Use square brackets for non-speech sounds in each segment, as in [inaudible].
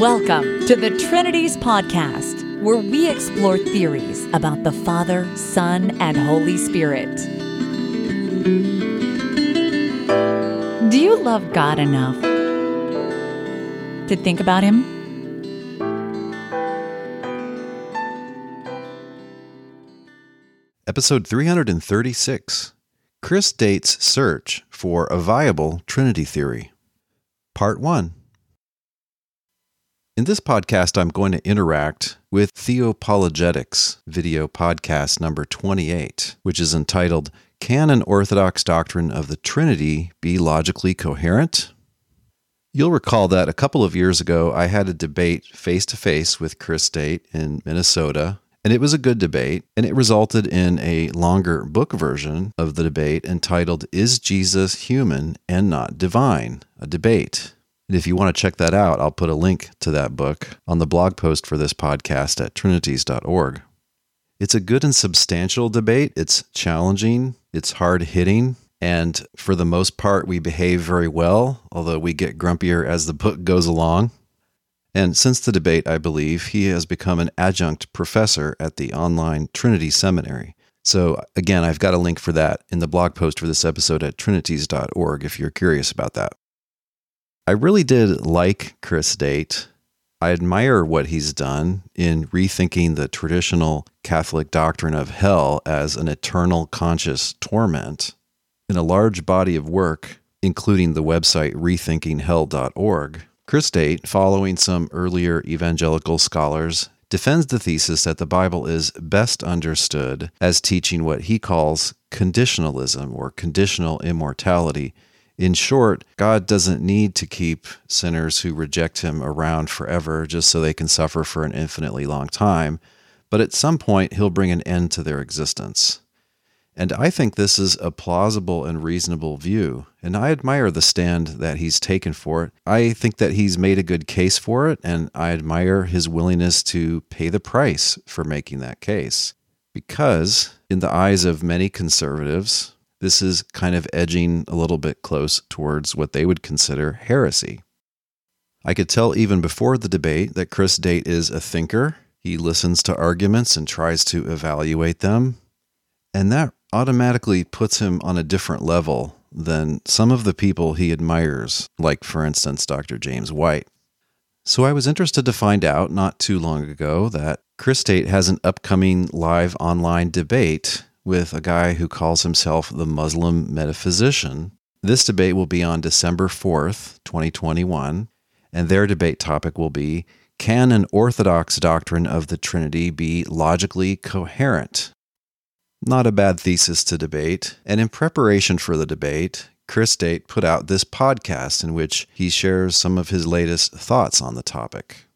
Welcome to the Trinities Podcast, where we explore theories about the Father, Son, and Holy Spirit. Do you love God enough to think about Him? Episode 336 Chris Date's Search for a Viable Trinity Theory. Part 1 In this podcast, I'm going to interact with Theopologetics video podcast number 28, which is entitled Can an Orthodox Doctrine of the Trinity Be Logically Coherent? You'll recall that a couple of years ago, I had a debate face to face with Chris Date in Minnesota and it was a good debate, and it resulted in a longer book version of the debate entitled Is Jesus Human and Not Divine? A Debate. And if you want to check that out, I'll put a link to that book on the blog post for this podcast at trinities.org. It's a good and substantial debate. It's challenging, it's hard hitting, and for the most part, we behave very well, although we get grumpier as the book goes along. And since the debate, I believe, he has become an adjunct professor at the online Trinity Seminary. So, again, I've got a link for that in the blog post for this episode at trinities.org if you're curious about that. I really did like Chris Date. I admire what he's done in rethinking the traditional Catholic doctrine of hell as an eternal conscious torment. In a large body of work, including the website rethinkinghell.org, Chris Date, following some earlier evangelical scholars, defends the thesis that the Bible is best understood as teaching what he calls conditionalism or conditional immortality. In short, God doesn't need to keep sinners who reject him around forever just so they can suffer for an infinitely long time, but at some point he'll bring an end to their existence. And I think this is a plausible and reasonable view. And I admire the stand that he's taken for it. I think that he's made a good case for it, and I admire his willingness to pay the price for making that case. Because, in the eyes of many conservatives, this is kind of edging a little bit close towards what they would consider heresy. I could tell even before the debate that Chris Date is a thinker. He listens to arguments and tries to evaluate them. And that automatically puts him on a different level than some of the people he admires, like, for instance, Dr. James White. So I was interested to find out not too long ago that Chris Date has an upcoming live online debate with a guy who calls himself the Muslim metaphysician. This debate will be on December 4th, 2021, and their debate topic will be Can an Orthodox doctrine of the Trinity be logically coherent? Not a bad thesis to debate. And in preparation for the debate, Chris Date put out this podcast in which he shares some of his latest thoughts on the topic.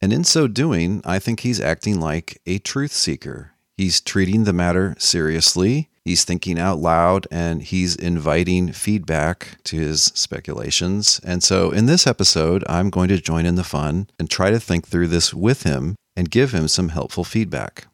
And in so doing, I think he's acting like a truth seeker. He's treating the matter seriously, he's thinking out loud, and he's inviting feedback to his speculations. And so in this episode, I'm going to join in the fun and try to think through this with him and give him some helpful feedback.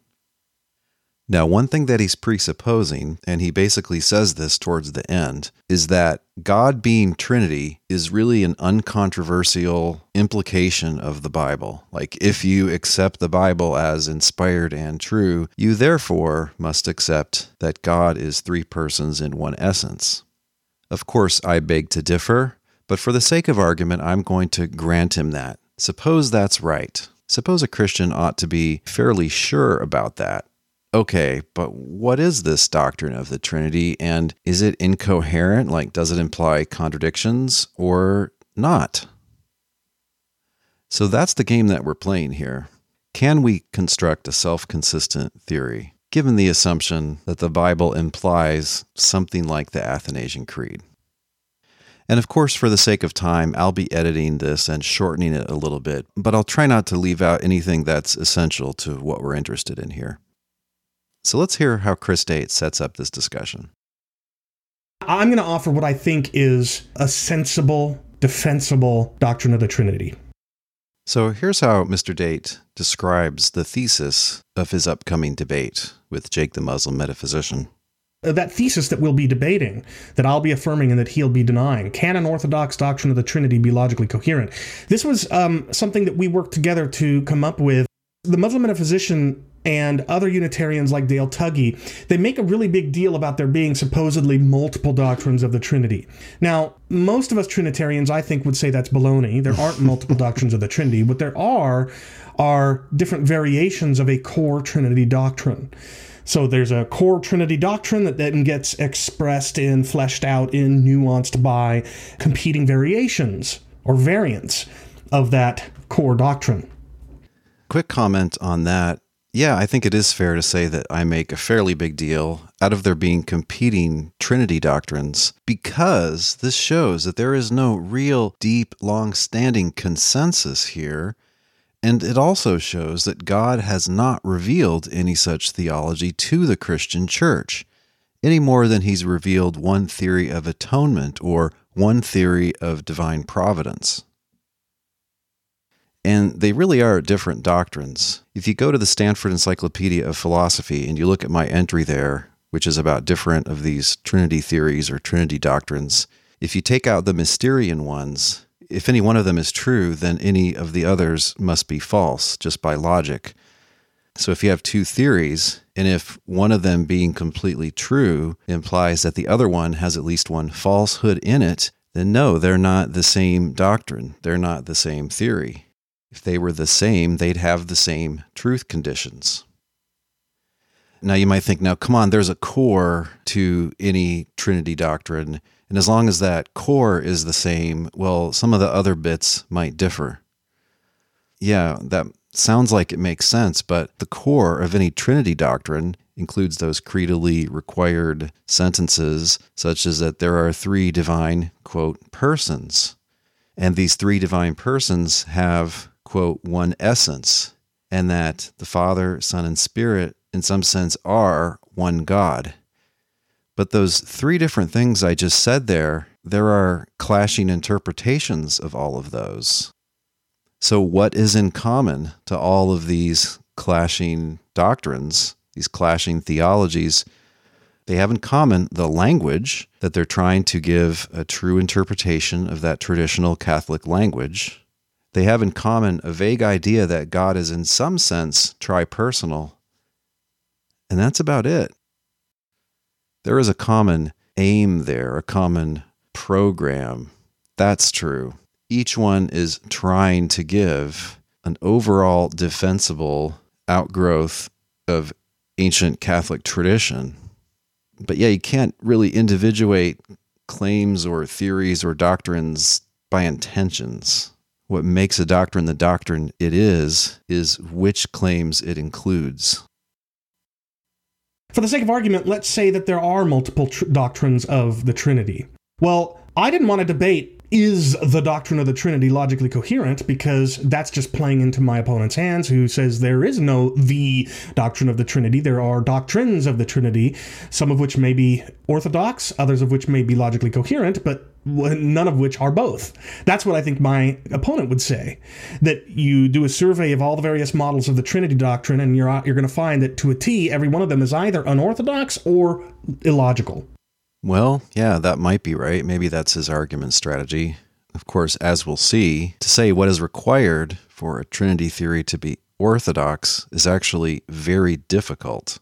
Now, one thing that he's presupposing, and he basically says this towards the end, is that God being Trinity is really an uncontroversial implication of the Bible. Like, if you accept the Bible as inspired and true, you therefore must accept that God is three persons in one essence. Of course, I beg to differ, but for the sake of argument, I'm going to grant him that. Suppose that's right. Suppose a Christian ought to be fairly sure about that okay, but what is this doctrine of the Trinity? And is it incoherent? Like, does it imply contradictions or not? So that's the game that we're playing here. Can we construct a self consistent theory, given the assumption that the Bible implies something like the Athanasian Creed? And of course, for the sake of time, I'll be editing this and shortening it a little bit, but I'll try not to leave out anything that's essential to what we're interested in here. So let's hear how Chris Date sets up this discussion. I'm going to offer what I think is a sensible, defensible doctrine of the Trinity. So here's how Mr. Date describes the thesis of his upcoming debate with Jake the Muslim metaphysician. uh, that thesis that we'll be debating, that I'll be affirming and that he'll be denying. Can an Orthodox doctrine of the Trinity be logically coherent? This was um, something that we worked together to come up with. The Muslim metaphysician and other Unitarians like Dale Tuggy, they make a really big deal about there being supposedly multiple doctrines of the Trinity. Now, most of us Trinitarians, I think, would say that's baloney. There aren't [laughs] multiple doctrines of the Trinity. What there are are different variations of a core Trinity doctrine. So there's a core Trinity doctrine that then gets expressed in, fleshed out in nuanced by competing variations or variants of that core doctrine. Quick comment on that yeah, I think it is fair to say that I make a fairly big deal out of there being competing Trinity doctrines because this shows that there is no real, deep, long standing consensus here. And it also shows that God has not revealed any such theology to the Christian church, any more than he's revealed one theory of atonement or one theory of divine providence. And they really are different doctrines. If you go to the Stanford Encyclopedia of Philosophy and you look at my entry there, which is about different of these Trinity theories or Trinity doctrines, if you take out the Mysterian ones, if any one of them is true, then any of the others must be false, just by logic. So if you have two theories, and if one of them being completely true implies that the other one has at least one falsehood in it, then no, they're not the same doctrine. They're not the same theory. If they were the same, they'd have the same truth conditions. Now, you might think, now, come on, there's a core to any Trinity doctrine. And as long as that core is the same, well, some of the other bits might differ. Yeah, that sounds like it makes sense, but the core of any Trinity doctrine includes those creedally required sentences, such as that there are three divine, quote, persons. And these three divine persons have quote, one essence, and that the Father, Son, and Spirit, in some sense, are one God. But those three different things I just said there, there are clashing interpretations of all of those. So, what is in common to all of these clashing doctrines, these clashing theologies? They have in common the language that they're trying to give a true interpretation of that traditional Catholic language they have in common a vague idea that God is, in some sense, tripersonal. And that's about it. There is a common aim there, a common program. That's true. Each one is trying to give an overall defensible outgrowth of ancient Catholic tradition. But yeah, you can't really individuate claims or theories or doctrines by intentions. What makes a doctrine the doctrine it is, is which claims it includes. For the sake of argument, let's say that there are multiple tr- doctrines of the Trinity. Well, I didn't want to debate is the doctrine of the Trinity logically coherent? Because that's just playing into my opponent's hands, who says there is no the doctrine of the Trinity. There are doctrines of the Trinity, some of which may be orthodox, others of which may be logically coherent, but none of which are both. That's what I think my opponent would say. That you do a survey of all the various models of the Trinity doctrine, and you're you're going to find that to a T, every one of them is either unorthodox or illogical. Well, yeah, that might be right. Maybe that's his argument strategy. Of course, as we'll see, to say what is required for a Trinity theory to be orthodox is actually very difficult.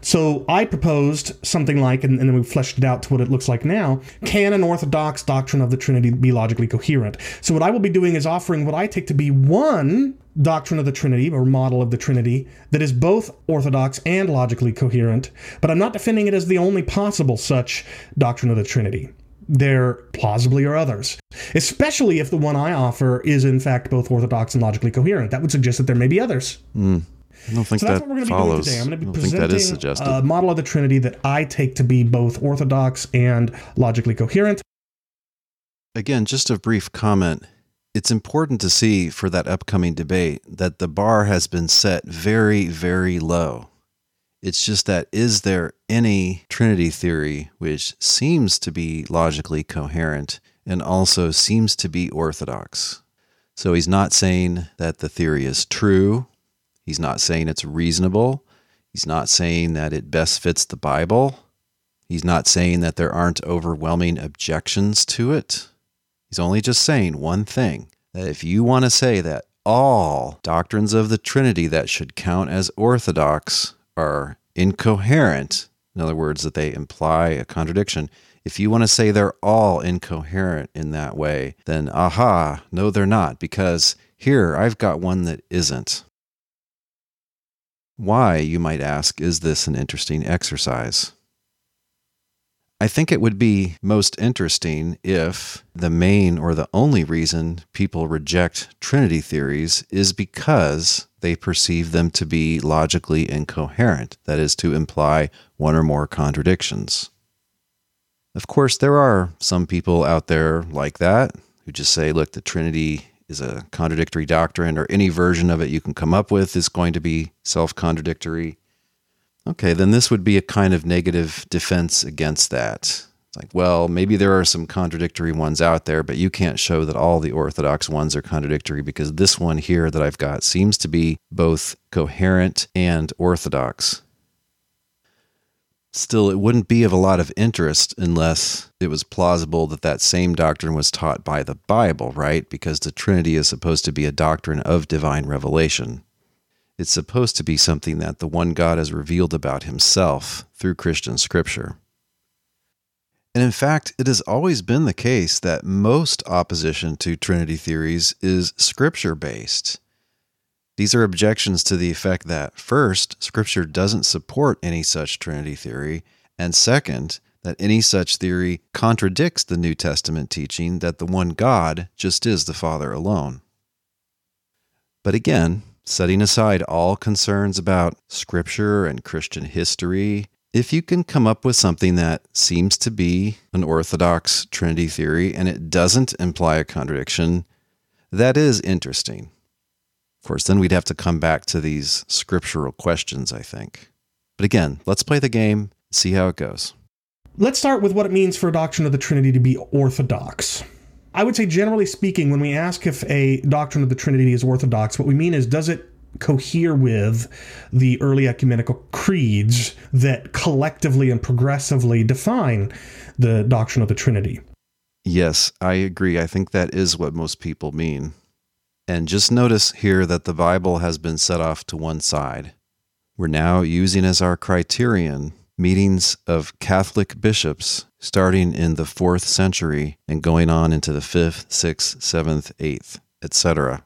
So I proposed something like, and, and, then we fleshed it out to what it looks like now. Can an orthodox doctrine of the Trinity be logically coherent? So what I will be doing is offering what I take to be one doctrine of the Trinity or model of the Trinity that is both orthodox and logically coherent, but I'm not defending it as the only possible such doctrine of the Trinity. There plausibly are others, especially if the one I offer is in fact both orthodox and logically coherent. That would suggest that there may be others. Mm. I don't think so that's that what we're going to be doing today. I'm going to be presenting a uh, model of the Trinity that I take to be both orthodox and logically coherent. Again, just a brief comment. It's important to see for that upcoming debate that the bar has been set very, very low. It's just that is there any Trinity theory which seems to be logically coherent and also seems to be orthodox? So he's not saying that the theory is true He's not saying it's reasonable. He's not saying that it best fits the Bible. He's not saying that there aren't overwhelming objections to it. He's only just saying one thing that if you want to say that all doctrines of the Trinity that should count as orthodox are incoherent, in other words, that they imply a contradiction, if you want to say they're all incoherent in that way, then aha, no, they're not, because here I've got one that isn't. Why, you might ask, is this an interesting exercise? I think it would be most interesting if the main or the only reason people reject Trinity theories is because they perceive them to be logically incoherent, that is, to imply one or more contradictions. Of course, there are some people out there like that who just say, look, the Trinity is a contradictory doctrine, or any version of it you can come up with is going to be self contradictory. Okay, then this would be a kind of negative defense against that. It's like, well, maybe there are some contradictory ones out there, but you can't show that all the orthodox ones are contradictory because this one here that I've got seems to be both coherent and orthodox. Still, it wouldn't be of a lot of interest unless it was plausible that that same doctrine was taught by the Bible, right? Because the Trinity is supposed to be a doctrine of divine revelation. It's supposed to be something that the one God has revealed about himself through Christian scripture. And in fact, it has always been the case that most opposition to Trinity theories is scripture based. These are objections to the effect that, first, Scripture doesn't support any such Trinity theory, and second, that any such theory contradicts the New Testament teaching that the one God just is the Father alone. But again, setting aside all concerns about Scripture and Christian history, if you can come up with something that seems to be an orthodox Trinity theory and it doesn't imply a contradiction, that is interesting. Of course, then we'd have to come back to these scriptural questions, I think. But again, let's play the game, see how it goes. Let's start with what it means for a doctrine of the Trinity to be orthodox. I would say, generally speaking, when we ask if a doctrine of the Trinity is orthodox, what we mean is does it cohere with the early ecumenical creeds that collectively and progressively define the doctrine of the Trinity? Yes, I agree. I think that is what most people mean. And just notice here that the Bible has been set off to one side. We're now using as our criterion meetings of Catholic bishops starting in the fourth century and going on into the fifth, sixth, seventh, eighth, etc.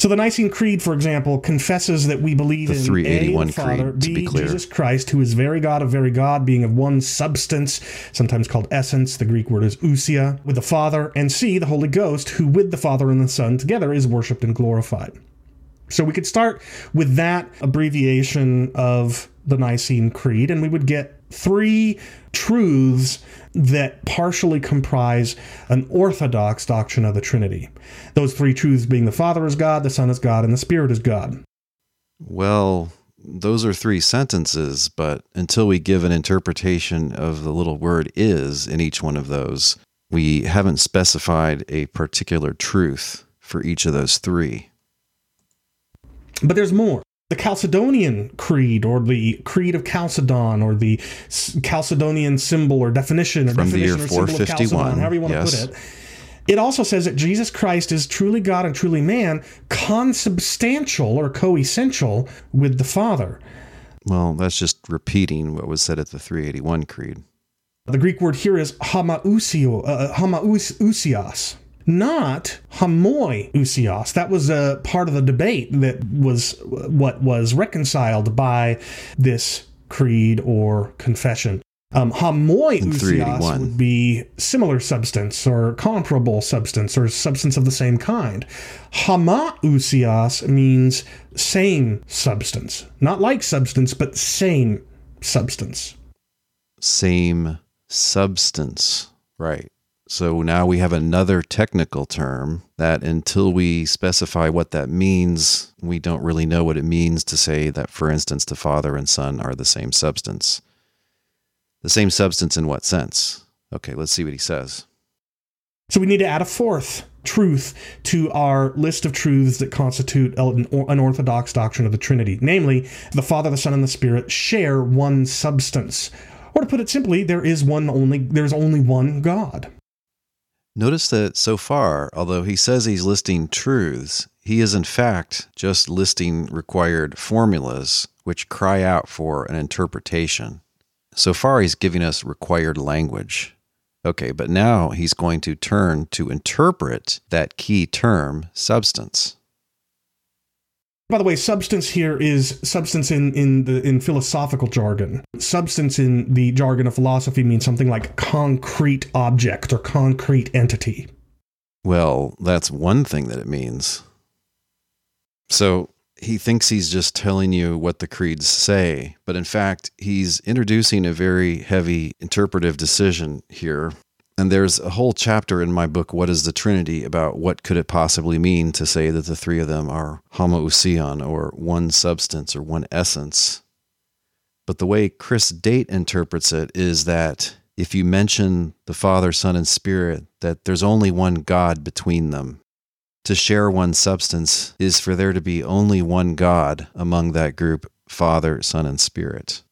So the Nicene Creed, for example, confesses that we believe the in 381 A, the Father, Creed, to B, be clear. Jesus Christ, who is very God of very God, being of one substance, sometimes called essence. The Greek word is ousia, with the Father, and C, the Holy Ghost, who with the Father and the Son together is worshipped and glorified. So we could start with that abbreviation of the Nicene Creed, and we would get three truths that partially comprise an orthodox doctrine of the Trinity. Those three truths being the Father is God, the Son is God, and the Spirit is God. Well, those are three sentences, but until we give an interpretation of the little word is in each one of those, we haven't specified a particular truth for each of those three. But there's more. The Chalcedonian Creed, or the Creed of Chalcedon, or the Chalcedonian symbol or definition, or From the definition year or symbol of 451, Chalcedon, however you want yes. to put it. It also says that Jesus Christ is truly God and truly man, consubstantial or co-essential with the Father. Well, that's just repeating what was said at the 381 Creed. The Greek word here is homousio, uh, homoousios, not homoiousios. That was a part of the debate that was what was reconciled by this creed or confession. Um, homoiousios 381. would be similar substance or comparable substance or substance of the same kind. Homoousios means same substance, not like substance, but same substance. Same substance. Right. So now we have another technical term that until we specify what that means, we don't really know what it means to say that, for instance, the Father and Son are the same substance. The same substance in what sense? Okay, let's see what he says. So we need to add a fourth truth to our list of truths that constitute an, orthodox doctrine of the Trinity. Namely, the Father, the Son, and the Spirit share one substance. Or to put it simply, there is one only there's only one God. Notice that so far, although he says he's listing truths, he is in fact just listing required formulas which cry out for an interpretation. So far, he's giving us required language. Okay, but now he's going to turn to interpret that key term, substance. By the way, substance here is substance in, in the in philosophical jargon. Substance in the jargon of philosophy means something like concrete object or concrete entity. Well, that's one thing that it means. So he thinks he's just telling you what the creeds say, but in fact, he's introducing a very heavy interpretive decision here. And there's a whole chapter in my book, What is the Trinity, about what could it possibly mean to say that the three of them are homoousion, or one substance, or one essence. But the way Chris Date interprets it is that if you mention the Father, Son, and Spirit, that there's only one God between them to share one substance is for there to be only one God among that group Father, Son, and Spirit.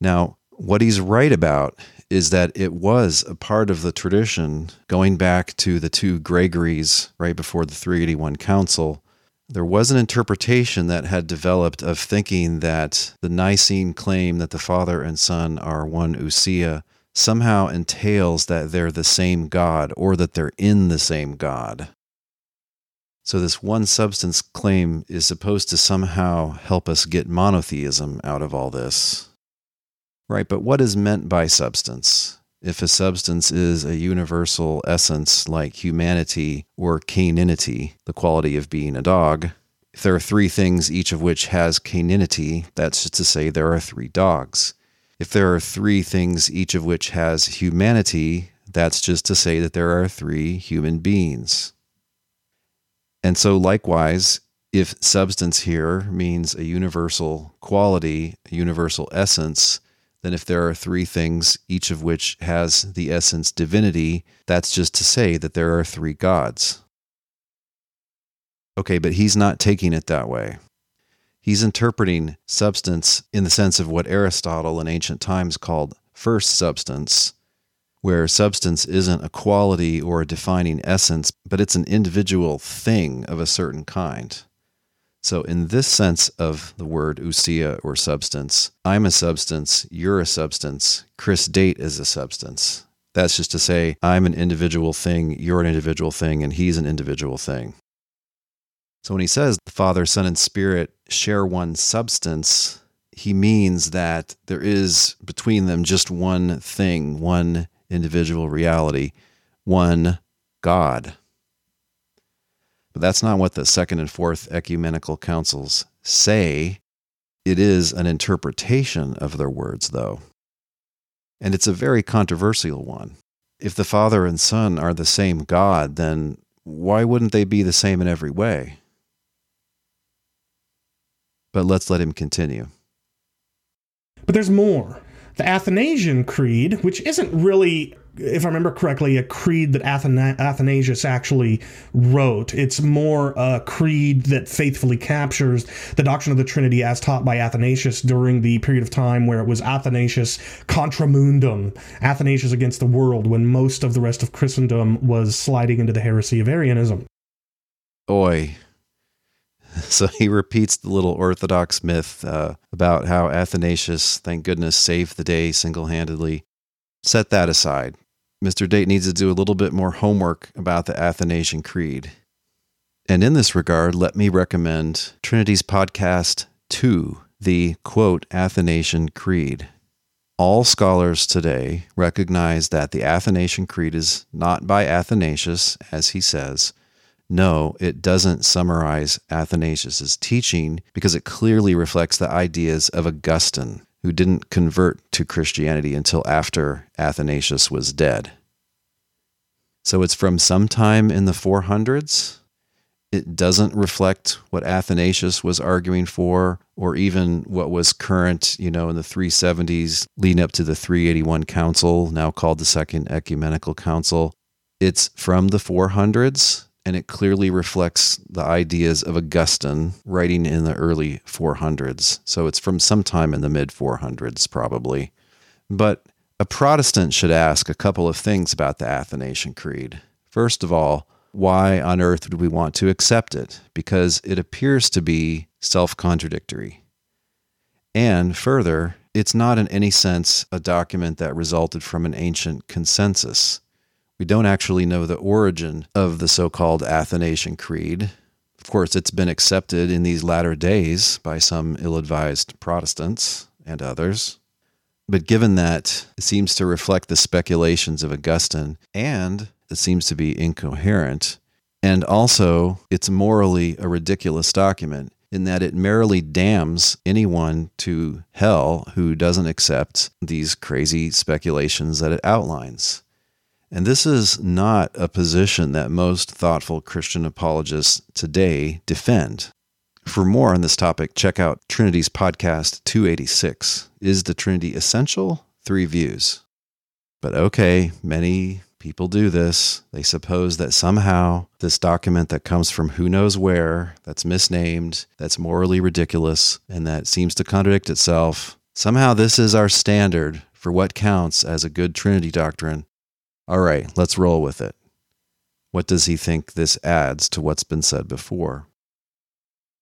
Now, what he's right about is that it was a part of the tradition going back to the two Gregories right before the 381 Council. There was an interpretation that had developed of thinking that the Nicene claim that the Father and Son are one ousia somehow entails that they're the same God or that they're in the same God. So, this one substance claim is supposed to somehow help us get monotheism out of all this. Right, but what is meant by substance? If a substance is a universal essence like humanity or caninity, the quality of being a dog, if there are three things, each of which has caninity, that's just to say there are three dogs. If there are three things, each of which has humanity, that's just to say that there are three human beings. And so, likewise, if substance here means a universal quality, a universal essence, then if there are three things, each of which has the essence divinity, that's just to say that there are three gods. Okay, but he's not taking it that way. He's interpreting substance in the sense of what Aristotle in ancient times called first substance, where substance isn't a quality or a defining essence, but it's an individual thing of a certain kind. So, in this sense of the word ousia or substance, I'm a substance, you're a substance, Chris Date is a substance. That's just to say, I'm an individual thing, you're an individual thing, and he's an individual thing. So, when he says the Father, Son, and Spirit share one substance, he means that there is between them just one thing, one individual reality, one God. But that's not what the second and fourth ecumenical councils say. It is an interpretation of their words, though. And it's a very controversial one. If the Father and Son are the same God, then why wouldn't they be the same in every way? But let's let him continue. But there's more. The Athanasian Creed, which isn't really if I remember correctly, a creed that Athena- Athanasius actually wrote. It's more a creed that faithfully captures the doctrine of the Trinity as taught by Athanasius during the period of time where it was Athanasius contra mundum, Athanasius against the world, when most of the rest of Christendom was sliding into the heresy of Arianism. Oi. [laughs] So he repeats the little Orthodox myth uh, about how Athanasius, thank goodness, saved the day single handedly. Set that aside. Mr. Date needs to do a little bit more homework about the Athanasian Creed. And in this regard, let me recommend Trinities podcast 2, the quote Athanasian Creed. All scholars today recognize that the Athanasian Creed is not by Athanasius, as he says, no, it doesn't summarize Athanasius' teaching because it clearly reflects the ideas of Augustine, who didn't convert to Christianity until after Athanasius was dead. So it's from sometime in the 400s. It doesn't reflect what Athanasius was arguing for, or even what was current, you know, in the 370s, leading up to the 381 Council, now called the Second Ecumenical Council It's from the 400s, and it clearly reflects the ideas of Augustine writing in the early 400s. So it's from sometime in the mid 400s, probably. But a Protestant should ask a couple of things about the Athanasian Creed. First of all, why on earth would we want to accept it? Because it appears to be self contradictory. And further, it's not in any sense a document that resulted from an ancient consensus. We don't actually know the origin of the so called Athanasian Creed. Of course, it's been accepted in these latter days by some ill advised Protestants and others. But given that it seems to reflect the speculations of Augustine and it seems to be incoherent, and also it's morally a ridiculous document in that it merely damns anyone to hell who doesn't accept these crazy speculations that it outlines. And this is not a position that most thoughtful Christian apologists today defend. For more on this topic, check out Trinities podcast 286 Is the Trinity Essential? Three Views. But okay, many people do this. They suppose that somehow this document that comes from who knows where, that's misnamed, that's morally ridiculous, and that seems to contradict itself, somehow this is our standard for what counts as a good Trinity doctrine. All right, let's roll with it. What does he think this adds to what's been said before?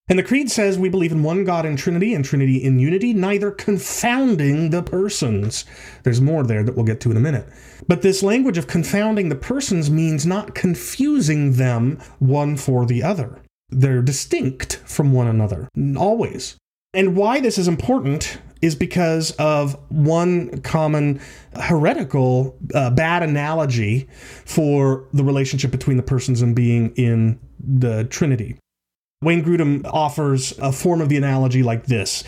And the Creed says we believe in one God in Trinity and Trinity in unity, neither confounding the persons. There's more there that we'll get to in a minute. But this language of confounding the persons means not confusing them one for the other. They're distinct from one another, always. And why this is important is because of one common heretical uh, bad analogy for the relationship between the persons and being in the Trinity. Wayne Grudem offers a form of the analogy like this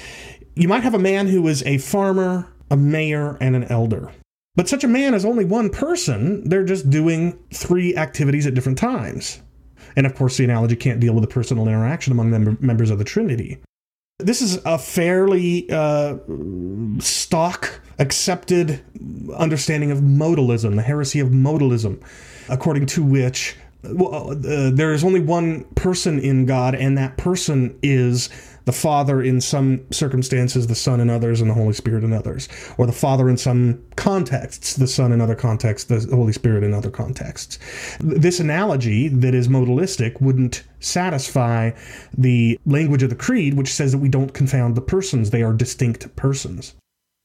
You might have a man who is a farmer, a mayor, and an elder. But such a man is only one person. They're just doing three activities at different times. And of course, the analogy can't deal with the personal interaction among mem- members of the Trinity. This is a fairly uh, stock accepted understanding of modalism, the heresy of modalism, according to which well, uh, there is only one person in God, and that person is the Father in some circumstances, the Son in others, and the Holy Spirit in others. Or the Father in some contexts, the Son in other contexts, the Holy Spirit in other contexts. This analogy that is modalistic wouldn't satisfy the language of the Creed, which says that we don't confound the persons, they are distinct persons.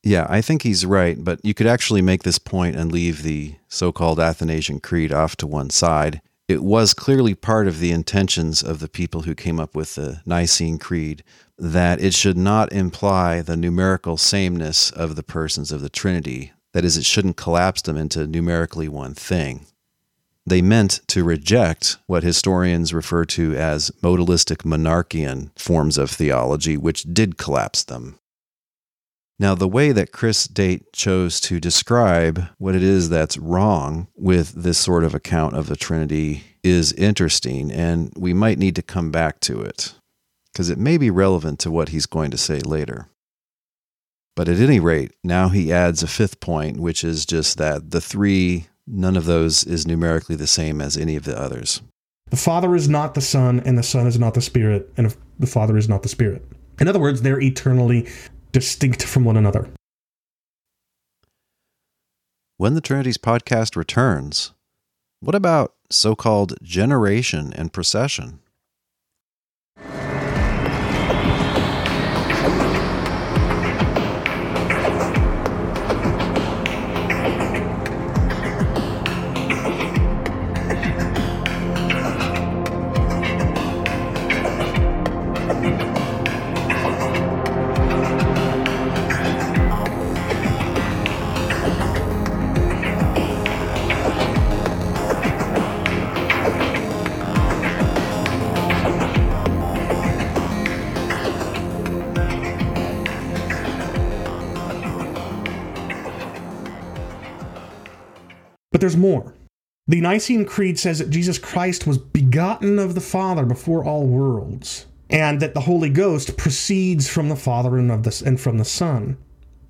Yeah, I think he's right, but you could actually make this point and leave the so called Athanasian Creed off to one side it was clearly part of the intentions of the people who came up with the Nicene Creed that it should not imply the numerical sameness of the persons of the Trinity. That is, it shouldn't collapse them into numerically one thing. They meant to reject what historians refer to as modalistic monarchian forms of theology, which did collapse them. Now, the way that Chris Date chose to describe what it is that's wrong with this sort of account of the Trinity is interesting, and we might need to come back to it because it may be relevant to what he's going to say later. But at any rate, now he adds a fifth point, which is just that the three, none of those is numerically the same as any of the others. The Father is not the Son, and the Son is not the Spirit, and the Father is not the Spirit. In other words, they're eternally distinct from one another. When the Trinities podcast returns, what about so called generation and procession? There's more. The Nicene Creed says that Jesus Christ was begotten of the Father before all worlds, and that the Holy Ghost proceeds from the Father and, of the, and from the Son.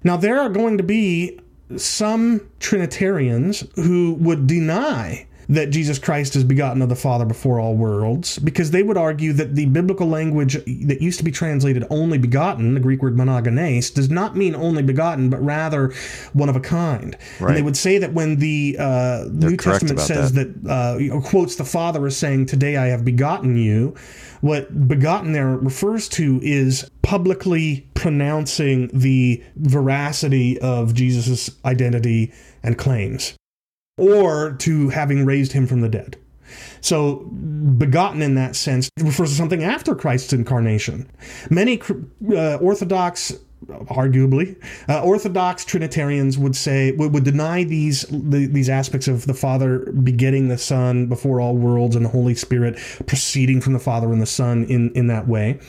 Now, there are going to be some Trinitarians who would deny that Jesus Christ is begotten of the Father before all worlds, because they would argue that the biblical language that used to be translated only begotten, the Greek word monogenes, does not mean only begotten, but rather one of a kind. Right. And they would say that when the uh, New Testament says that. that, uh, you know, quotes the Father as saying, Today I have begotten you, what begotten there refers to is publicly pronouncing the veracity of Jesus' identity and claims, or to having raised him from the dead. So, begotten in that sense refers to something after Christ's incarnation. Many uh, Orthodox, arguably, uh, Orthodox Trinitarians would say would, would deny these the, these aspects of the Father begetting the Son before all worlds and the Holy Spirit proceeding from the Father and the Son in in that way,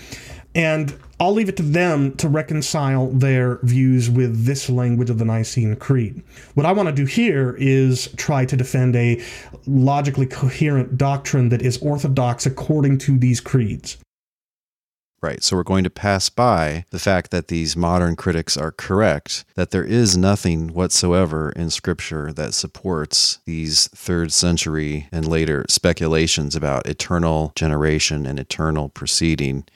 and I'll leave it to them to reconcile their views with this language of the Nicene Creed. What I want to do here is try to defend a logically coherent doctrine that is orthodox according to these creeds. Right. So we're going to pass by the fact that these modern critics are correct, that there is nothing whatsoever in Scripture that supports these third century and later speculations about eternal generation and eternal proceeding.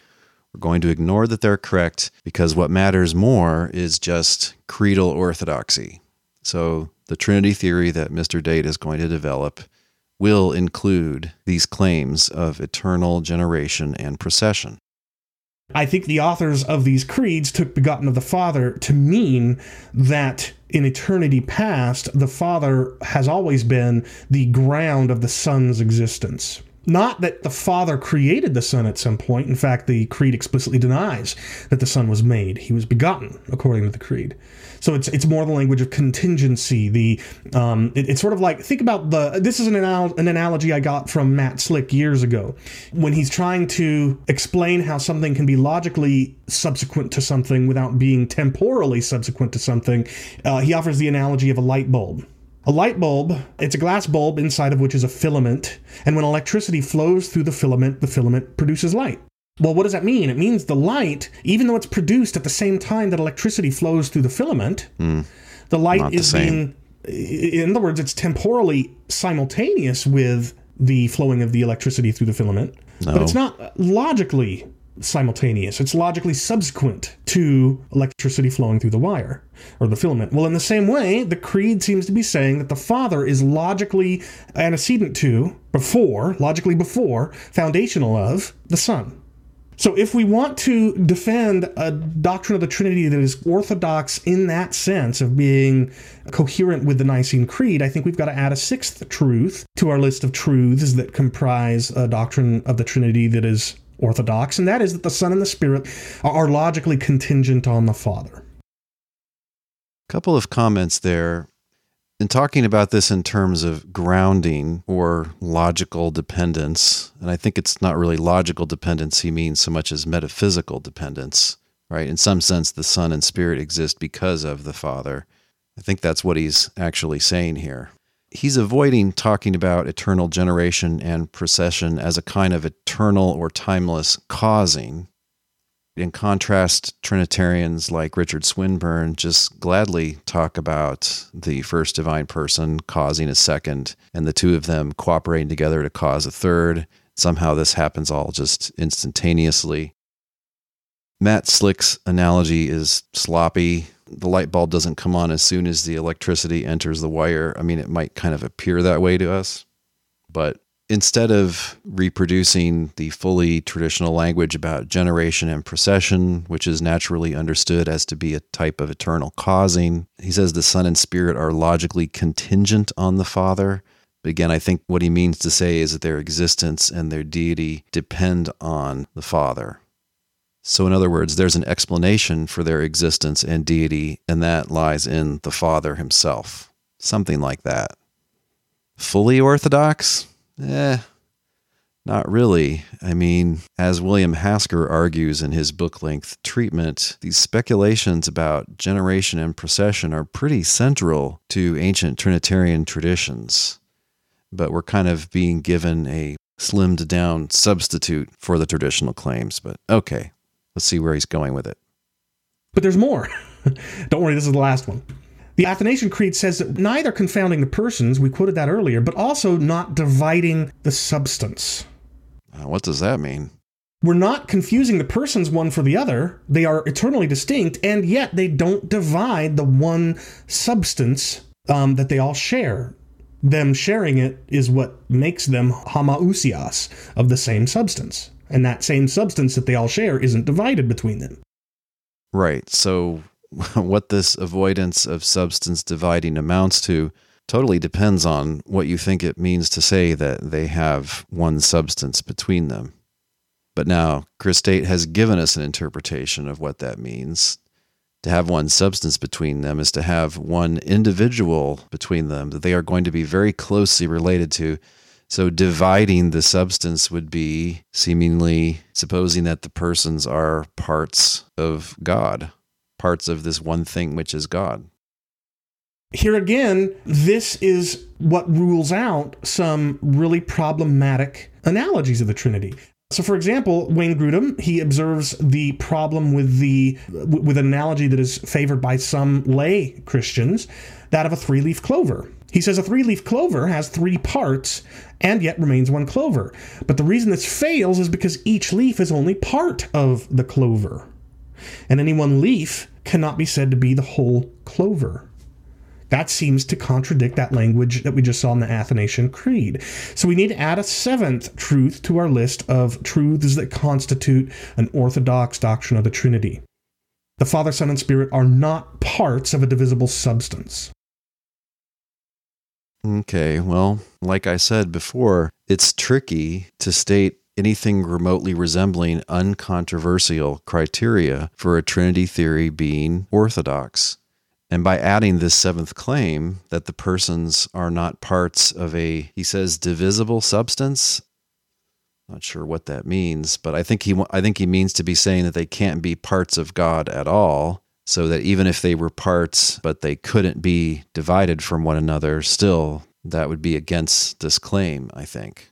We're going to ignore that they're correct because what matters more is just creedal orthodoxy. So the Trinity theory that Mr. Date is going to develop will include these claims of eternal generation and procession. I think the authors of these creeds took begotten of the Father to mean that in eternity past, the Father has always been the ground of the Son's existence. Not that the Father created the Son at some point. In fact, the Creed explicitly denies that the Son was made. He was begotten, according to the Creed. So it's it's more the language of contingency. The um, it- it's sort of like think about the. This is an anal- an analogy I got from Matt Slick years ago, when he's trying to explain how something can be logically subsequent to something without being temporally subsequent to something. Uh, he offers the analogy of a light bulb. A light bulb, it's a glass bulb inside of which is a filament, and when electricity flows through the filament, the filament produces light. Well, what does that mean? It means the light, even though it's produced at the same time that electricity flows through the filament, hmm. the light the is same. being, in other words, it's temporally simultaneous with the flowing of the electricity through the filament, but it's not logically simultaneous. It's logically subsequent to electricity flowing through the wire or the filament. Well, in the same way, the creed seems to be saying that the Father is logically antecedent to, before, logically before, foundational of the Son. So, if we want to defend a doctrine of the Trinity that is orthodox in that sense of being coherent with the Nicene Creed, I think we've got to add a sixth truth to our list of truths that comprise a doctrine of the Trinity that is orthodox, and that is that the Son and the Spirit are logically contingent on the Father. A couple of comments there. In talking about this in terms of grounding or logical dependence, and I think it's not really logical dependence he means so much as metaphysical dependence, right? In some sense, the Son and Spirit exist because of the Father. I think that's what he's actually saying here. He's avoiding talking about eternal generation and procession as a kind of eternal or timeless causing, in contrast, Trinitarians like Richard Swinburne just gladly talk about the first divine person causing a second, and the two of them cooperating together to cause a third. Somehow this happens all just instantaneously. Matt Slick's analogy is sloppy. The light bulb doesn't come on as soon as the electricity enters the wire. I mean, it might kind of appear that way to us, but instead of reproducing the fully traditional language about generation and procession, which is naturally understood as to be a type of eternal causing, he says the Son and Spirit are logically contingent on the Father. Again, I think what he means to say is that their existence and their deity depend on the Father. So, in other words, there's an explanation for their existence and deity, and that lies in the Father himself. Something like that. Fully orthodox? Eh, not really. I mean, as William Hasker argues in his book length treatment, these speculations about generation and procession are pretty central to ancient Trinitarian traditions. But we're kind of being given a slimmed down substitute for the traditional claims. But okay, let's see where he's going with it. But there's more. [laughs] Don't worry, this is the last one. The Athanasian Creed says that neither confounding the persons, we quoted that earlier, but also not dividing the substance. Uh, what does that mean? We're not confusing the persons one for the other. They are eternally distinct, and yet they don't divide the one substance um, that they all share. Them sharing it is what makes them homoousios of the same substance. And that same substance that they all share isn't divided between them. Right. So, [laughs] what this avoidance of substance dividing amounts to totally depends on what you think it means to say that they have one substance between them. But now, Chris Date has given us an interpretation of what that means. To have one substance between them is to have one individual between them that they are going to be very closely related to. So, dividing the substance would be seemingly supposing that the persons are parts of God, parts of this one thing which is God. Here again, this is what rules out some really problematic analogies of the Trinity. So, for example, Wayne Grudem he observes the problem with the with an analogy that is favored by some lay Christians, that of a three-leaf clover. He says a three-leaf clover has three parts and yet remains one clover. But the reason this fails is because each leaf is only part of the clover, and any one leaf cannot be said to be the whole clover. That seems to contradict that language that we just saw in the Athanasian Creed. So we need to add a seventh truth to our list of truths that constitute an orthodox doctrine of the Trinity. The Father, Son, and Spirit are not parts of a divisible substance. Okay, well, like I said before, it's tricky to state anything remotely resembling uncontroversial criteria for a Trinity theory being orthodox. And by adding this seventh claim that the persons are not parts of a, he says, divisible substance. Not sure what that means, but I think he I think he means to be saying that they can't be parts of God at all, so that even if they were parts but they couldn't be divided from one another, still that would be against this claim, I think.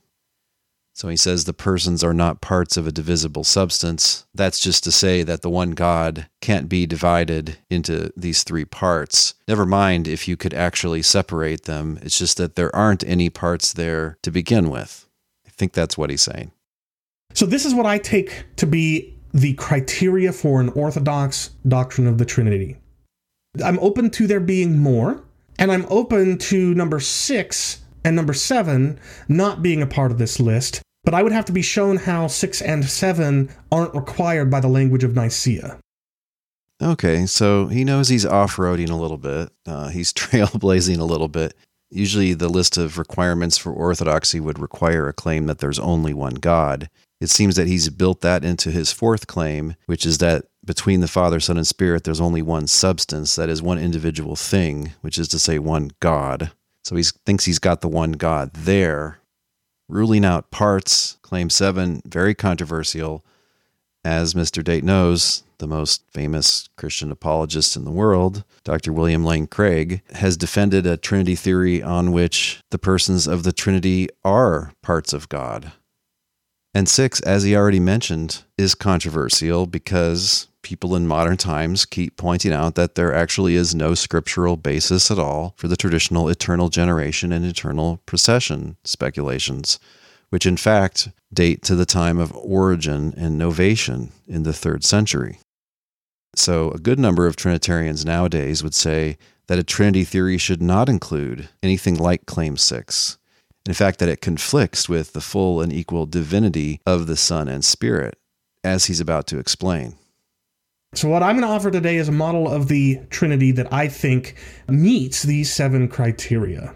So he says the persons are not parts of a divisible substance. That's just to say that the one God can't be divided into these three parts. Never mind if you could actually separate them, it's just that there aren't any parts there to begin with. I think that's what he's saying. So, this is what I take to be the criteria for an orthodox doctrine of the Trinity. I'm open to there being more, and I'm open to number six and number seven not being a part of this list, but I would have to be shown how six and seven aren't required by the language of Nicaea. Okay, so he knows he's off roading a little bit, uh, he's [laughs] trailblazing a little bit. Usually, the list of requirements for orthodoxy would require a claim that there's only one God. It seems that he's built that into his fourth claim, which is that between the Father, Son, and Spirit, there's only one substance, that is one individual thing, which is to say, one God. So he thinks he's got the one God there. Ruling out parts, claim seven, very controversial. As Mr. Date knows, the most famous Christian apologist in the world, Dr. William Lane Craig, has defended a Trinity theory on which the persons of the Trinity are parts of God. And six, as he already mentioned, is controversial because people in modern times keep pointing out that there actually is no scriptural basis at all for the traditional eternal generation and eternal procession speculations, which in fact date to the time of Origen and Novatian in the third century. So, a good number of Trinitarians nowadays would say that a Trinity theory should not include anything like Claim 6. In fact, that it conflicts with the full and equal divinity of the Son and Spirit, as he's about to explain. So, what I'm going to offer today is a model of the Trinity that I think meets these seven criteria.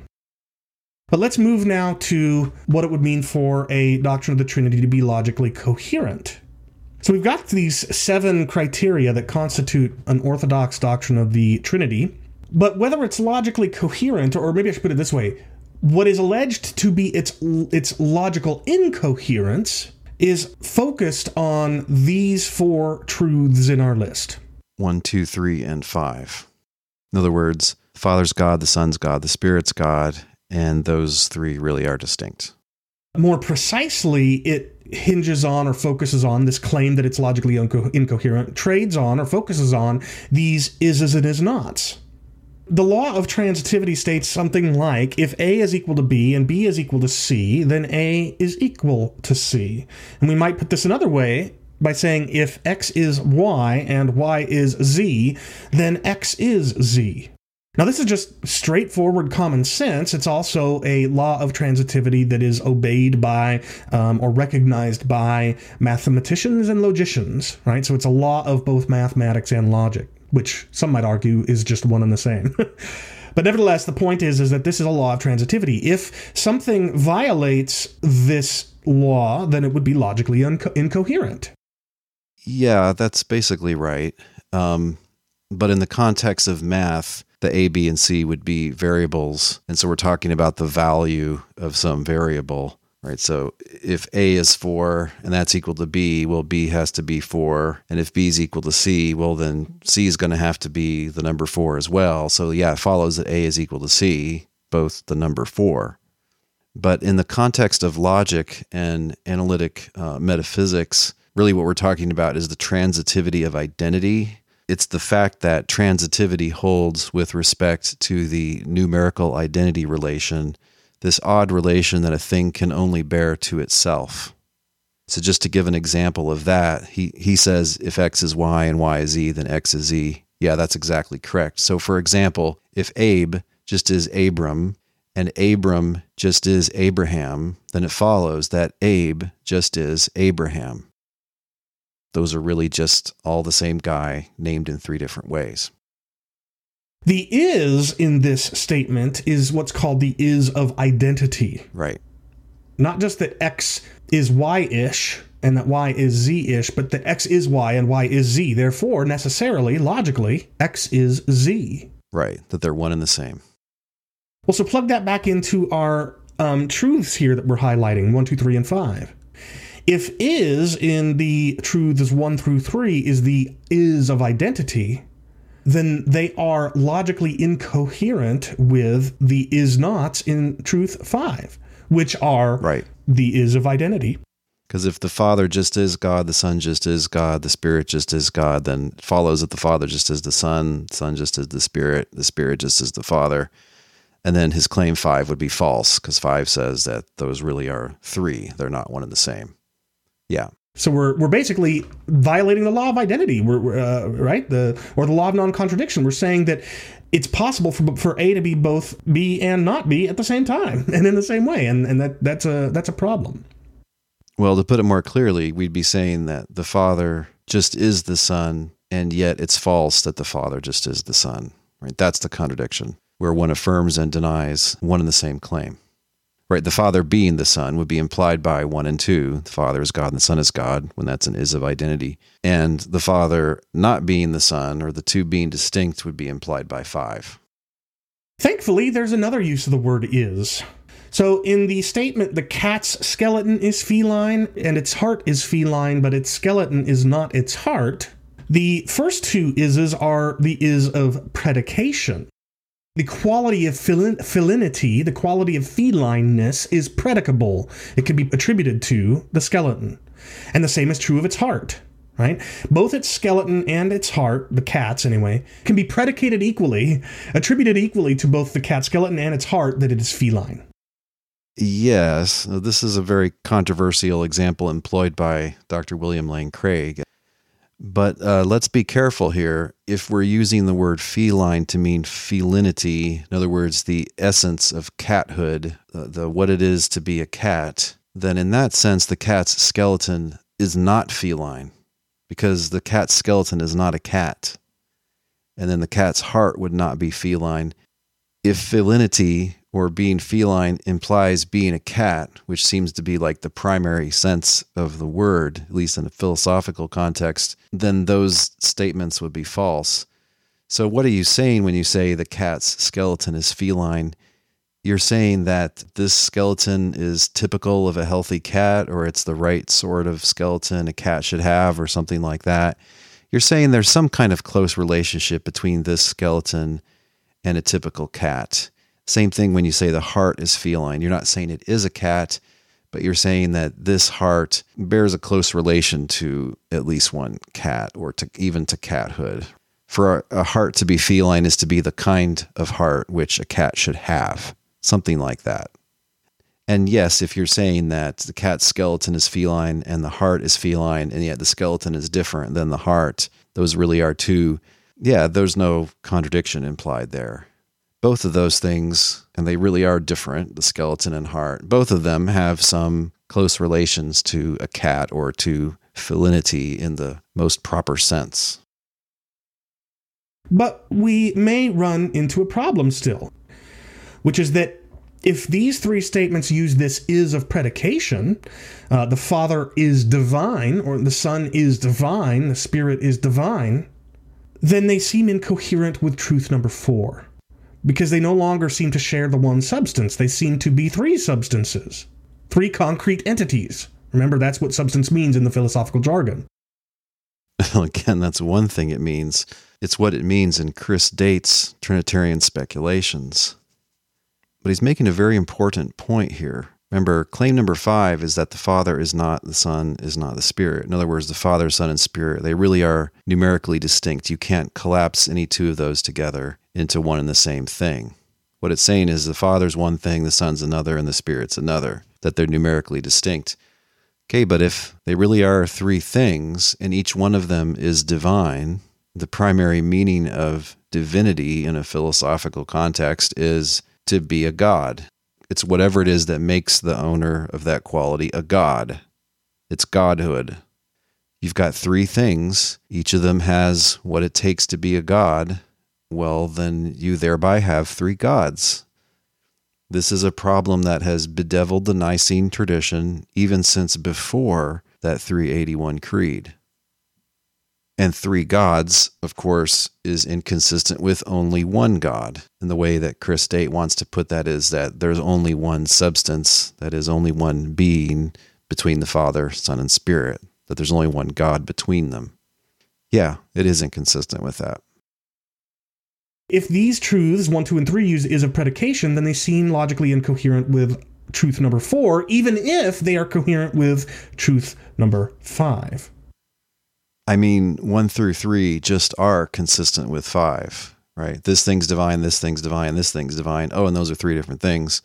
But let's move now to what it would mean for a doctrine of the Trinity to be logically coherent. So we've got these seven criteria that constitute an orthodox doctrine of the Trinity, but whether it's logically coherent, or maybe I should put it this way, what is alleged to be its its logical incoherence is focused on these four truths in our list. One, two, three, and five. In other words, the Father's God, the Son's God, the Spirit's God, and those three really are distinct. More precisely, it hinges on or focuses on this claim that it's logically inco- incoherent, trades on or focuses on these is as and is nots. The law of transitivity states something like if A is equal to B and B is equal to C, then A is equal to C. And we might put this another way by saying if X is Y and Y is Z, then X is Z. Now, this is just straightforward common sense. It's also a law of transitivity that is obeyed by um, or recognized by mathematicians and logicians, right? So it's a law of both mathematics and logic, which some might argue is just one and the same. [laughs] But nevertheless, the point is, is that this is a law of transitivity. If something violates this law, then it would be logically incoherent. Yeah, that's basically right. Um, but in the context of math, the A, B, and C would be variables. And so we're talking about the value of some variable, right? So if A is 4 and that's equal to B, well, B has to be 4. And if B is equal to C, well, then C is going to have to be the number 4 as well. So yeah, it follows that A is equal to C, both the number 4. But in the context of logic and analytic uh, metaphysics, really what we're talking about is the transitivity of identity it's the fact that transitivity holds with respect to the numerical identity relation, this odd relation that a thing can only bear to itself. So, just to give an example of that, he, he says if x is y and y is z, then x is z. Yeah, that's exactly correct. So, for example, if Abe just is Abram and Abram just is Abraham, then it follows that Abe just is Abraham those are really just all the same guy named in three different ways. The is in this statement is what's called the is of identity. Right. Not just that X is Y ish and that Y is Z ish, but that X is Y and Y is Z. Therefore, necessarily, logically, X is Z. Right. That they're one and the same. Well, so plug that back into our um, truths here that we're highlighting one, two, three, and five. If is in the truths one through three is the is of identity, then they are logically incoherent with the is nots in truth five, which are right. the is of identity. Because if the Father just is God, the Son just is God, the Spirit just is God, then it follows that the Father just is the Son, the Son just is the Spirit, the Spirit just is the Father. And then his claim five would be false because five says that those really are three. They're not one and the same. Yeah. So we're we're basically violating the law of identity. We're, uh, right the or the law of non-contradiction. We're saying that it's possible for, for A to be both B and not B at the same time [laughs] and in the same way, and and that that's a that's a problem. Well, to put it more clearly, we'd be saying that the Father just is the Son, and yet it's false that the Father just is the Son. Right? That's the contradiction, where one affirms and denies one and the same claim right? The Father being the Son would be implied by one and two. The Father is God and the Son is God when that's an is of identity. And the Father not being the Son or the two being distinct would be implied by five. Thankfully, there's another use of the word is. So, in the statement, the cat's skeleton is feline and its heart is feline, but its skeleton is not its heart. The first two is's are the is of predication the quality of felinity, the quality of felineness, is predicable. It can be attributed to the skeleton. And the same is true of its heart, right? Both its skeleton and its heart, the cat's anyway, can be predicated equally, attributed equally to both the cat skeleton and its heart that it is feline. Yes, this is a very controversial example employed by Dr. William Lane Craig. But uh, let's be careful here. If we're using the word feline to mean felinity, in other words, the essence of cathood, uh, the what it is to be a cat, then in that sense, the cat's skeleton is not feline, because the cat's skeleton is not a cat, and then the cat's heart would not be feline. If felinity or being feline implies being a cat, which seems to be like the primary sense of the word, at least in a philosophical context, then those statements would be false. So, what are you saying when you say the cat's skeleton is feline? You're saying that this skeleton is typical of a healthy cat, or it's the right sort of skeleton a cat should have, or something like that. You're saying there's some kind of close relationship between this skeleton and a typical cat. Same thing when you say the heart is feline. You're not saying it is a cat, but you're saying that this heart bears a close relation to at least one cat or to even to cathood. For a heart to be feline is to be the kind of heart which a cat should have, something like that. And yes, if you're saying that the cat's skeleton is feline and the heart is feline, and yet the skeleton is different than the heart, those really are two. Yeah, there's no contradiction implied there. Both of those things, and they really are different, the skeleton and heart, both of them have some close relations to a cat or to felinity in the most proper sense. But we may run into a problem still, which is that if these three statements use this is of predication, uh, the Father is divine, or the Son is divine, the Spirit is divine, then they seem incoherent with truth number four. Because they no longer seem to share the one substance. They seem to be three substances, three concrete entities. Remember, that's what substance means in the philosophical jargon. [laughs] Again, that's one thing it means. It's what it means in Chris Date's Trinitarian speculations. But he's making a very important point here. Remember, claim number five is that the Father is not the Son, is not the Spirit. In other words, the Father, Son, and Spirit, they really are numerically distinct. You can't collapse any two of those together into one and the same thing. What it's saying is the Father's one thing, the Son's another, and the Spirit's another, that they're numerically distinct. Okay, but if they really are three things and each one of them is divine, the primary meaning of divinity in a philosophical context is to be a god. It's whatever it is that makes the owner of that quality a god. It's godhood. You've got three things, each of them has what it takes to be a god. Well, then you thereby have three gods. This is a problem that has bedeviled the Nicene tradition even since before that 381 Creed and three gods, of course, is inconsistent with only one God. And the way that Chris Date wants to put that is that there's only one substance, that is only one being between the Father, Son, and Spirit, that there's only one God between them. Yeah, it is inconsistent with that. If these truths, one, two, and three, use is of predication, then they seem logically incoherent with truth number four, even if they are coherent with truth number five. I mean, one through three just are consistent with five, right? This thing's divine, this thing's divine, this thing's divine. Oh, and those are three different things.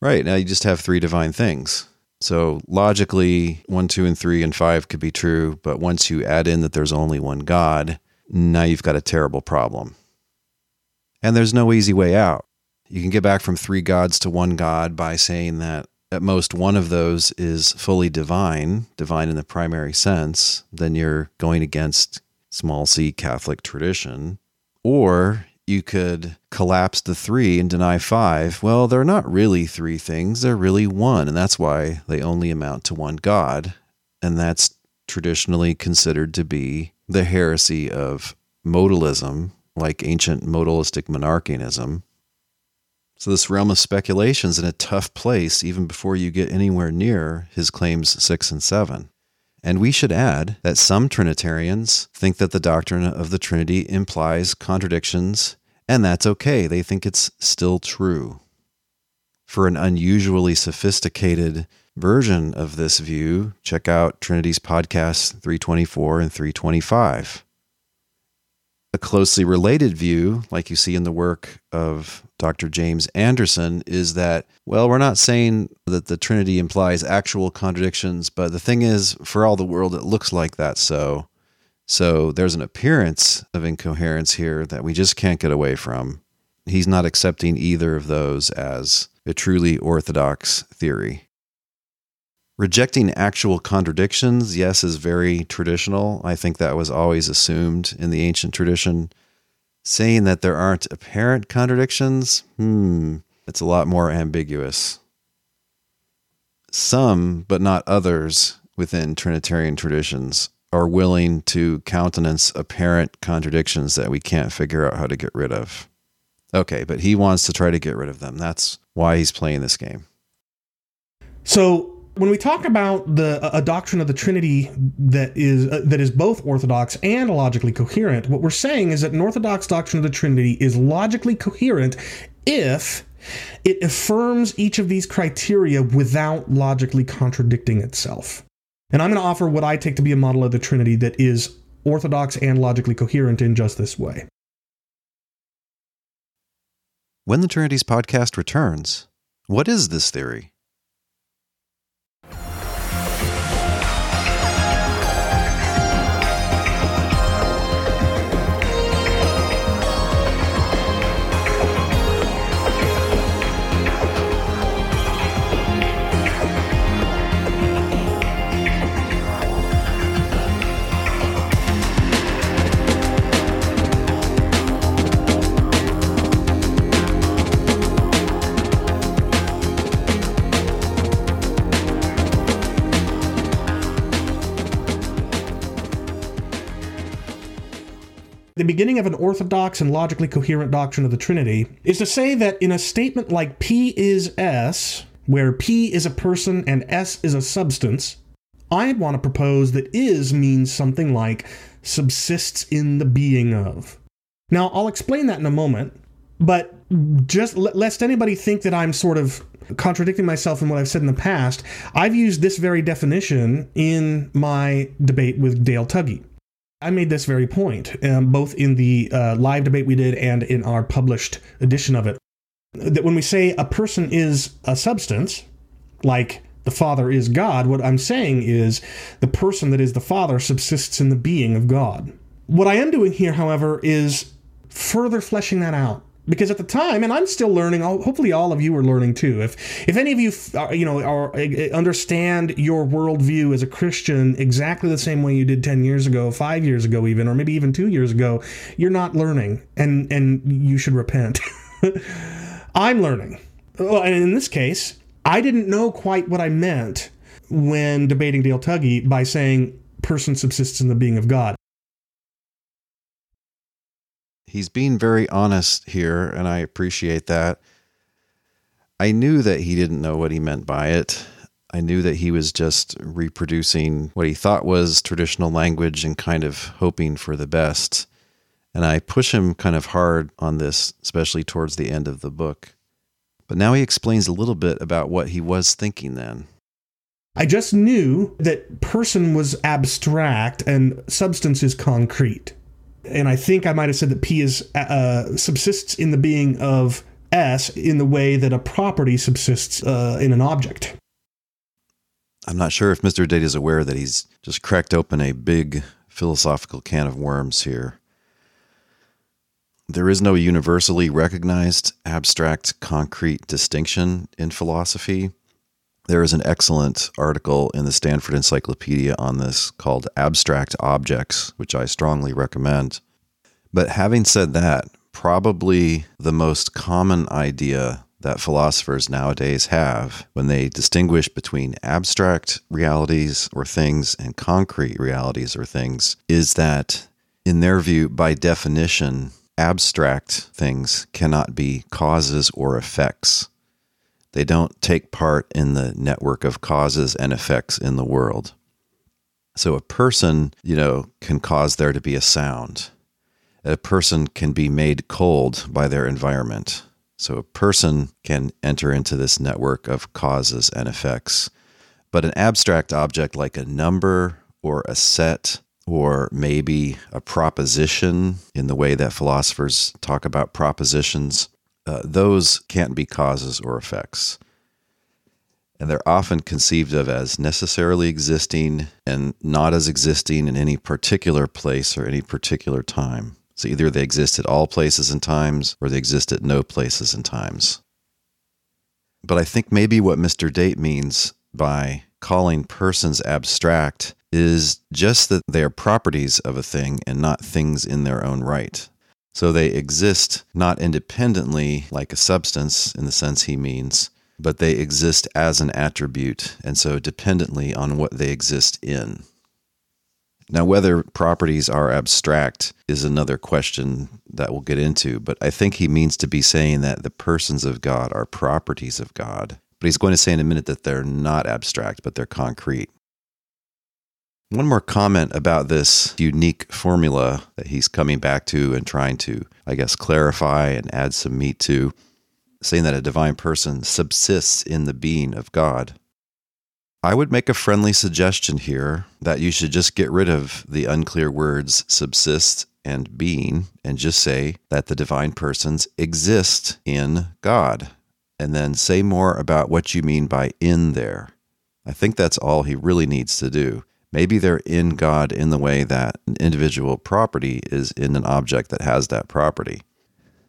Right. Now you just have three divine things. So logically, one, two, and three and five could be true. But once you add in that there's only one God, now you've got a terrible problem. And there's no easy way out. You can get back from three gods to one God by saying that at most one of those is fully divine, divine in the primary sense, then you're going against small c Catholic tradition. Or you could collapse the three and deny five. Well, they're not really three things, they're really one. And that's why they only amount to one God. And that's traditionally considered to be the heresy of modalism, like ancient modalistic monarchianism. So, this realm of speculation is in a tough place even before you get anywhere near his claims six and seven. And we should add that some Trinitarians think that the doctrine of the Trinity implies contradictions, and that's okay. They think it's still true. For an unusually sophisticated version of this view, check out Trinities podcasts 324 and 325. A closely related view, like you see in the work of Dr. James Anderson, is that, well, we're not saying that the Trinity implies actual contradictions, but the thing is, for all the world, it looks like that so. So there's an appearance of incoherence here that we just can't get away from. He's not accepting either of those as a truly orthodox theory. Rejecting actual contradictions, yes, is very traditional. I think that was always assumed in the ancient tradition. Saying that there aren't apparent contradictions, hmm, it's a lot more ambiguous. Some, but not others, within Trinitarian traditions are willing to countenance apparent contradictions that we can't figure out how to get rid of. Okay, but he wants to try to get rid of them. That's why he's playing this game. So when we talk about the a doctrine of the Trinity that is uh, that is both orthodox and logically coherent, what we're saying is that an orthodox doctrine of the Trinity is logically coherent if it affirms each of these criteria without logically contradicting itself. And I'm going to offer what I take to be a model of the Trinity that is orthodox and logically coherent in just this way. When the Trinities podcast returns, what is this theory? The beginning of an orthodox and logically coherent doctrine of the Trinity is to say that in a statement like P is S, where P is a person and S is a substance, I'd want to propose that is means something like subsists in the being of. Now, I'll explain that in a moment, but just lest anybody think that I'm sort of contradicting myself in what I've said in the past, I've used this very definition in my debate with Dale Tuggy. I made this very point, um, both in the uh, live debate we did and in our published edition of it, that when we say a person is a substance, like the Father is God, what I'm saying is the person that is the Father subsists in the being of God. What I am doing here, however, is further fleshing that out because at the time and i'm still learning hopefully all of you are learning too if if any of you you know are, understand your worldview as a christian exactly the same way you did 10 years ago 5 years ago even or maybe even 2 years ago you're not learning and and you should repent. [laughs] I'm learning. Well, and in this case i didn't know quite what i meant when debating dale tuggy by saying person subsists in the being of god he's being very honest here, and I appreciate that. I knew that he didn't know what he meant by it. I knew that he was just reproducing what he thought was traditional language and kind of hoping for the best. And I push him kind of hard on this, especially towards the end of the book. But now he explains a little bit about what he was thinking then. I just knew that person was abstract and substance is concrete and I think I might have said that P is uh, subsists in the being of S in the way that a property subsists uh, in an object. I'm not sure if Mr. Date is aware that he's just cracked open a big philosophical can of worms here. There is no universally recognized abstract concrete distinction in philosophy. There is an excellent article in the Stanford Encyclopedia on this called Abstract Objects, which I strongly recommend. But having said that, probably the most common idea that philosophers nowadays have when they distinguish between abstract realities or things and concrete realities or things is that, in their view, by definition, abstract things cannot be causes or effects. They don't take part in the network of causes and effects in the world. So a person, you know, can cause there to be a sound. A person can be made cold by their environment. So a person can enter into this network of causes and effects. But an abstract object like a number or a set or maybe a proposition in the way that philosophers talk about propositions uh, those can't be causes or effects. And they're often conceived of as necessarily existing and not as existing in any particular place or any particular time. So either they exist at all places and times or they exist at no places and times. But I think maybe what Mr. Date means by calling persons abstract is just that they are properties of a thing and not things in their own right. So they exist not independently like a substance in the sense he means, but they exist as an attribute, and so dependently on what they exist in. Now, whether properties are abstract is another question that we'll get into, but I think he means to be saying that the persons of God are properties of God. But he's going to say in a minute that they're not abstract, but they're concrete. One more comment about this unique formula that he's coming back to and trying to, I guess, clarify and add some meat to, saying that a divine person subsists in the being of God. I would make a friendly suggestion here that you should just get rid of the unclear words subsist and being and just say that the divine persons exist in God. And then say more about what you mean by in there. I think that's all he really needs to do. Maybe they're in God in the way that an individual property is in an object that has that property.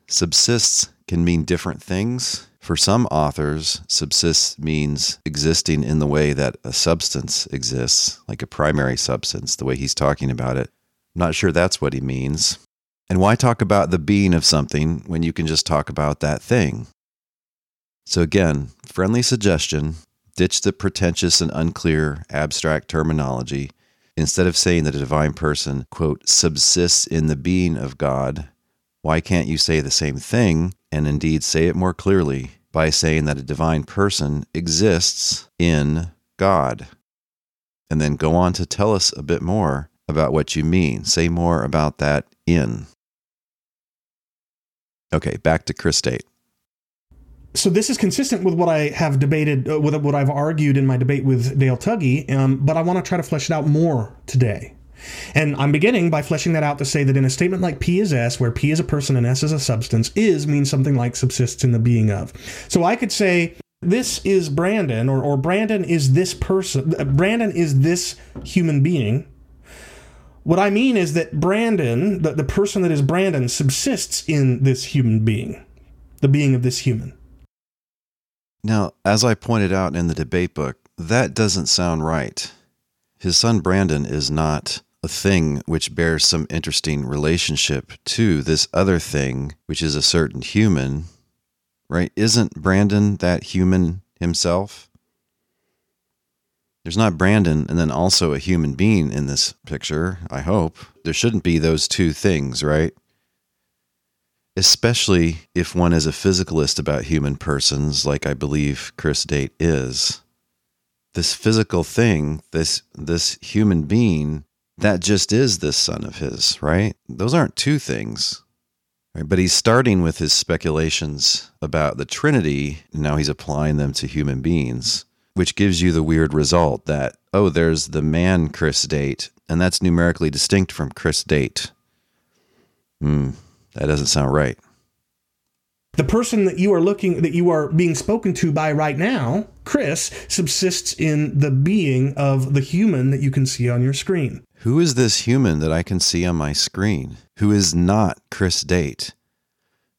Subsists can mean different things. For some authors, subsists means existing in the way that a substance exists, like a primary substance, the way he's talking about it. I'm not sure that's what he means. And why talk about the being of something when you can just talk about that thing? So, again, friendly suggestion ditch the pretentious and unclear abstract terminology. Instead of saying that a divine person, quote, subsists in the being of God, why can't you say the same thing and indeed say it more clearly by saying that a divine person exists in God? And then go on to tell us a bit more about what you mean. Say more about that in. Okay, back to Chris Date. So this is consistent with what I have debated, uh, with what I've argued in my debate with Dale Tuggy, um, but I want to try to flesh it out more today. And I'm beginning by fleshing that out to say that in a statement like P is S, where P is a person and S is a substance, is means something like subsists in the being of. So I could say, this is Brandon, or, or Brandon is this person, uh, Brandon is this human being. What I mean is that Brandon, the, the person that is Brandon, subsists in this human being, the being of this human. Now, as I pointed out in the debate book, that doesn't sound right. His son Brandon is not a thing which bears some interesting relationship to this other thing, which is a certain human, right? Isn't Brandon that human himself? There's not Brandon and then also a human being in this picture, I hope. There shouldn't be those two things, right? Especially if one is a physicalist about human persons, like I believe Chris Date is. This physical thing, this this human being, that just is this son of his, right? Those aren't two things. Right? But he's starting with his speculations about the Trinity. And now he's applying them to human beings, which gives you the weird result that, oh, there's the man Chris date, and that's numerically distinct from Chris date. Hmm, that doesn't sound right. The person that you are looking, that you are being spoken to by right now, Chris, subsists in the being of the human that you can see on your screen. Who is this human that I can see on my screen? Who is not Chris Date?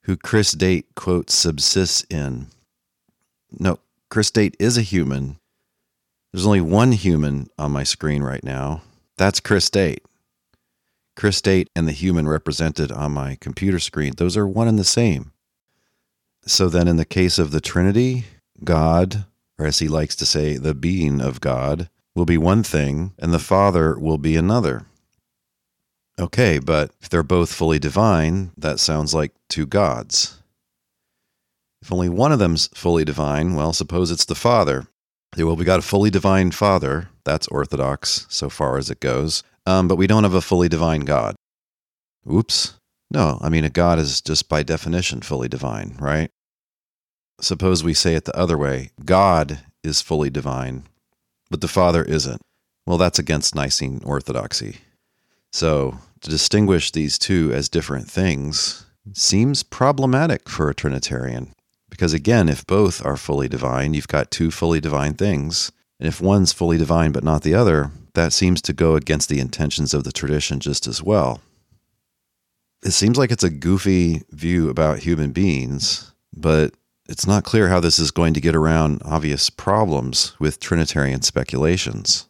Who Chris Date, quote, subsists in? No, Chris Date is a human. There's only one human on my screen right now. That's Chris Date. Chris Date and the human represented on my computer screen, those are one and the same. So then, in the case of the Trinity, God, or as he likes to say, the being of God, will be one thing, and the Father will be another. Okay, but if they're both fully divine, that sounds like two gods. If only one of them's fully divine, well, suppose it's the Father. Well, we got a fully divine Father. That's orthodox so far as it goes. Um, but we don't have a fully divine God. Oops. No, I mean, a God is just by definition fully divine, right? Suppose we say it the other way God is fully divine, but the Father isn't. Well, that's against Nicene orthodoxy. So, to distinguish these two as different things seems problematic for a Trinitarian. Because again, if both are fully divine, you've got two fully divine things. And if one's fully divine but not the other, that seems to go against the intentions of the tradition just as well. It seems like it's a goofy view about human beings, but it's not clear how this is going to get around obvious problems with Trinitarian speculations.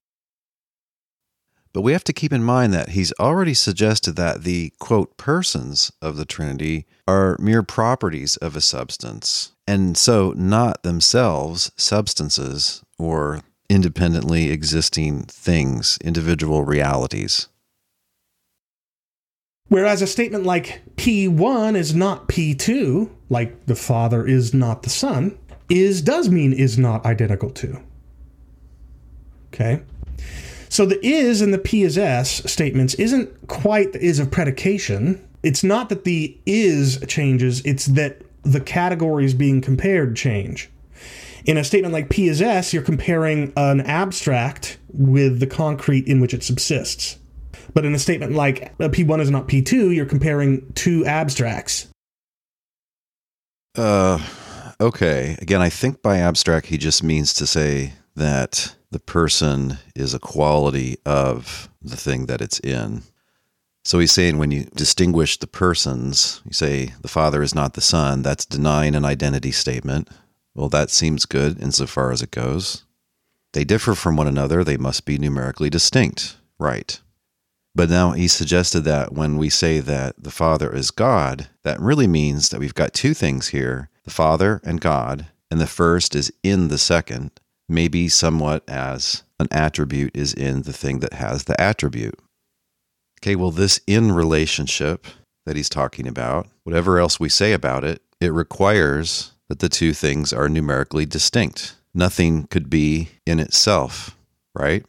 But we have to keep in mind that he's already suggested that the, quote, persons of the Trinity are mere properties of a substance, and so not themselves substances or independently existing things, individual realities. Whereas a statement like P1 is not P2, like the Father is not the Son, is does mean is not identical to. Okay? So the is and the P is S statements isn't quite the is of predication. It's not that the is changes, it's that the categories being compared change. In a statement like P is S, you're comparing an abstract with the concrete in which it subsists. But in a statement like P1 is not P2, you're comparing two abstracts. Uh, okay. Again, I think by abstract, he just means to say that the person is a quality of the thing that it's in. So he's saying when you distinguish the persons, you say the Father is not the Son, that's denying an identity statement. Well, that seems good insofar as it goes. They differ from one another, they must be numerically distinct. Right. But now he suggested that when we say that the Father is God, that really means that we've got two things here the Father and God, and the first is in the second, maybe somewhat as an attribute is in the thing that has the attribute. Okay, well, this in relationship that he's talking about, whatever else we say about it, it requires that the two things are numerically distinct. Nothing could be in itself, right?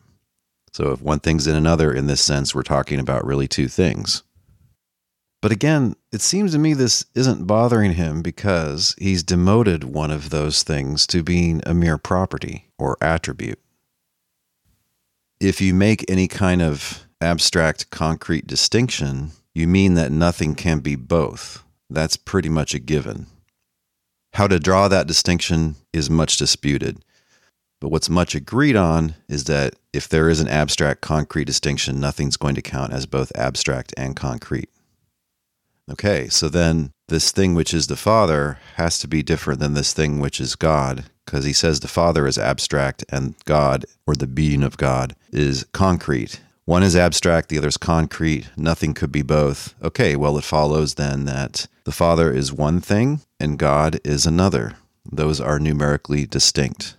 So if one thing's in another, in this sense, we're talking about really two things. But again, it seems to me this isn't bothering him because he's demoted one of those things to being a mere property or attribute. If you make any kind of abstract concrete distinction, you mean that nothing can be both. That's pretty much a given. How to draw that distinction is much disputed. But what's much agreed on is that if there is an abstract concrete distinction, nothing's going to count as both abstract and concrete. Okay, so then this thing which is the Father has to be different than this thing which is God, because he says the Father is abstract and God, or the being of God, is concrete. One is abstract, the other is concrete. Nothing could be both. Okay, well, it follows then that the Father is one thing and God is another. Those are numerically distinct.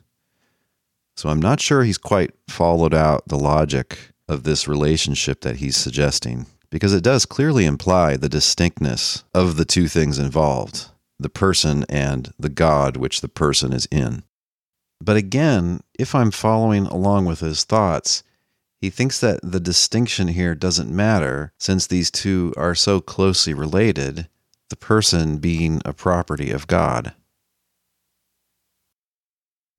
So I'm not sure he's quite followed out the logic of this relationship that he's suggesting, because it does clearly imply the distinctness of the two things involved the person and the God which the person is in. But again, if I'm following along with his thoughts, he thinks that the distinction here doesn't matter since these two are so closely related, the person being a property of God.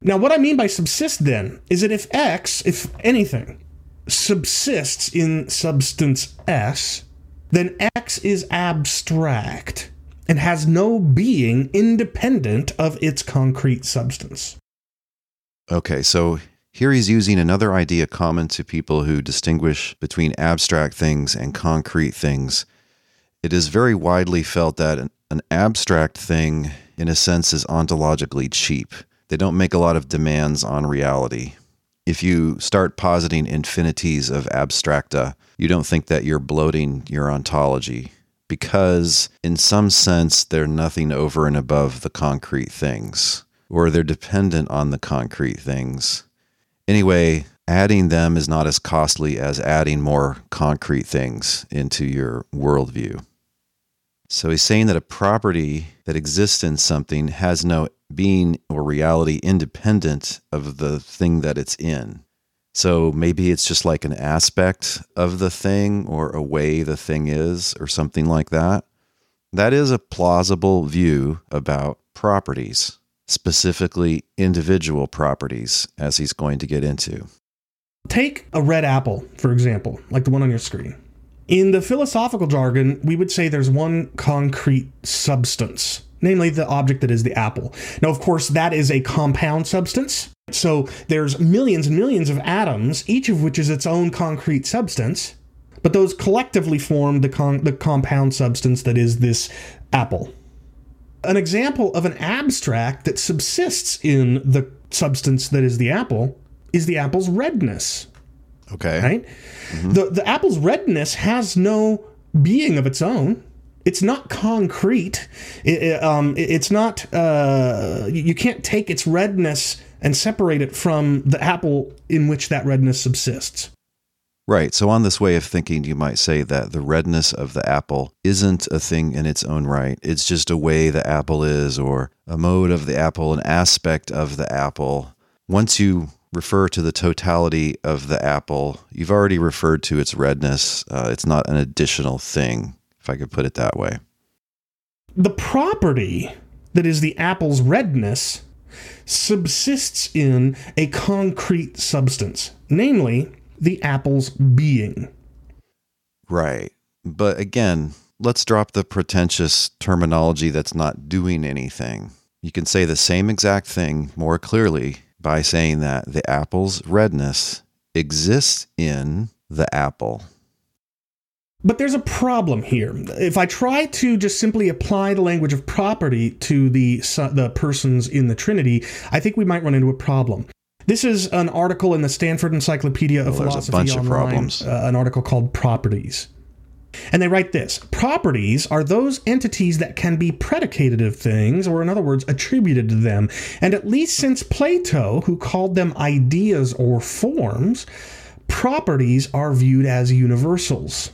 Now, what I mean by subsist then is that if X, if anything, subsists in substance S, then X is abstract and has no being independent of its concrete substance. Okay, so here he's using another idea common to people who distinguish between abstract things and concrete things. It is very widely felt that an, an abstract thing, in a sense, is ontologically cheap. They don't make a lot of demands on reality. If you start positing infinities of abstracta, you don't think that you're bloating your ontology because, in some sense, they're nothing over and above the concrete things, or they're dependent on the concrete things. Anyway, adding them is not as costly as adding more concrete things into your worldview. So he's saying that a property that exists in something has no being or reality independent of the thing that it's in. So maybe it's just like an aspect of the thing or a way the thing is or something like that. That is a plausible view about properties, specifically individual properties, as he's going to get into. Take a red apple, for example, like the one on your screen. In the philosophical jargon, we would say there's one concrete substance, namely the object that is the apple. Now, of course, that is a compound substance. So there's millions and millions of atoms, each of which is its own concrete substance, but those collectively form the, con- the compound substance that is this apple. An example of an abstract that subsists in the substance that is the apple is the apple's redness. Okay. Right? Mm-hmm. The the apple's redness has no being of its own. It's not concrete. It, it, um, it, it's not. Uh, you can't take its redness and separate it from the apple in which that redness subsists. Right. So, on this way of thinking, you might say that the redness of the apple isn't a thing in its own right. It's just a way the apple is, or a mode of the apple, an aspect of the apple. Once you refer to the totality of the apple, you've already referred to its redness. Uh, it's not an additional thing, if I could put it that way. The property that is the apple's redness subsists in a concrete substance, namely the apple's being. Right. But again, let's drop the pretentious terminology that's not doing anything. You can say the same exact thing more clearly by saying that the apple's redness exists in the apple. But there's a problem here. If I try to just simply apply the language of property to the the persons in the Trinity, I think we might run into a problem. This is an article in the Stanford Encyclopedia of well, Philosophy Online, of uh, an article called Properties. And they write this Properties are those entities that can be predicated of things, or in other words, attributed to them. And at least since Plato, who called them ideas or forms, properties are viewed as universals.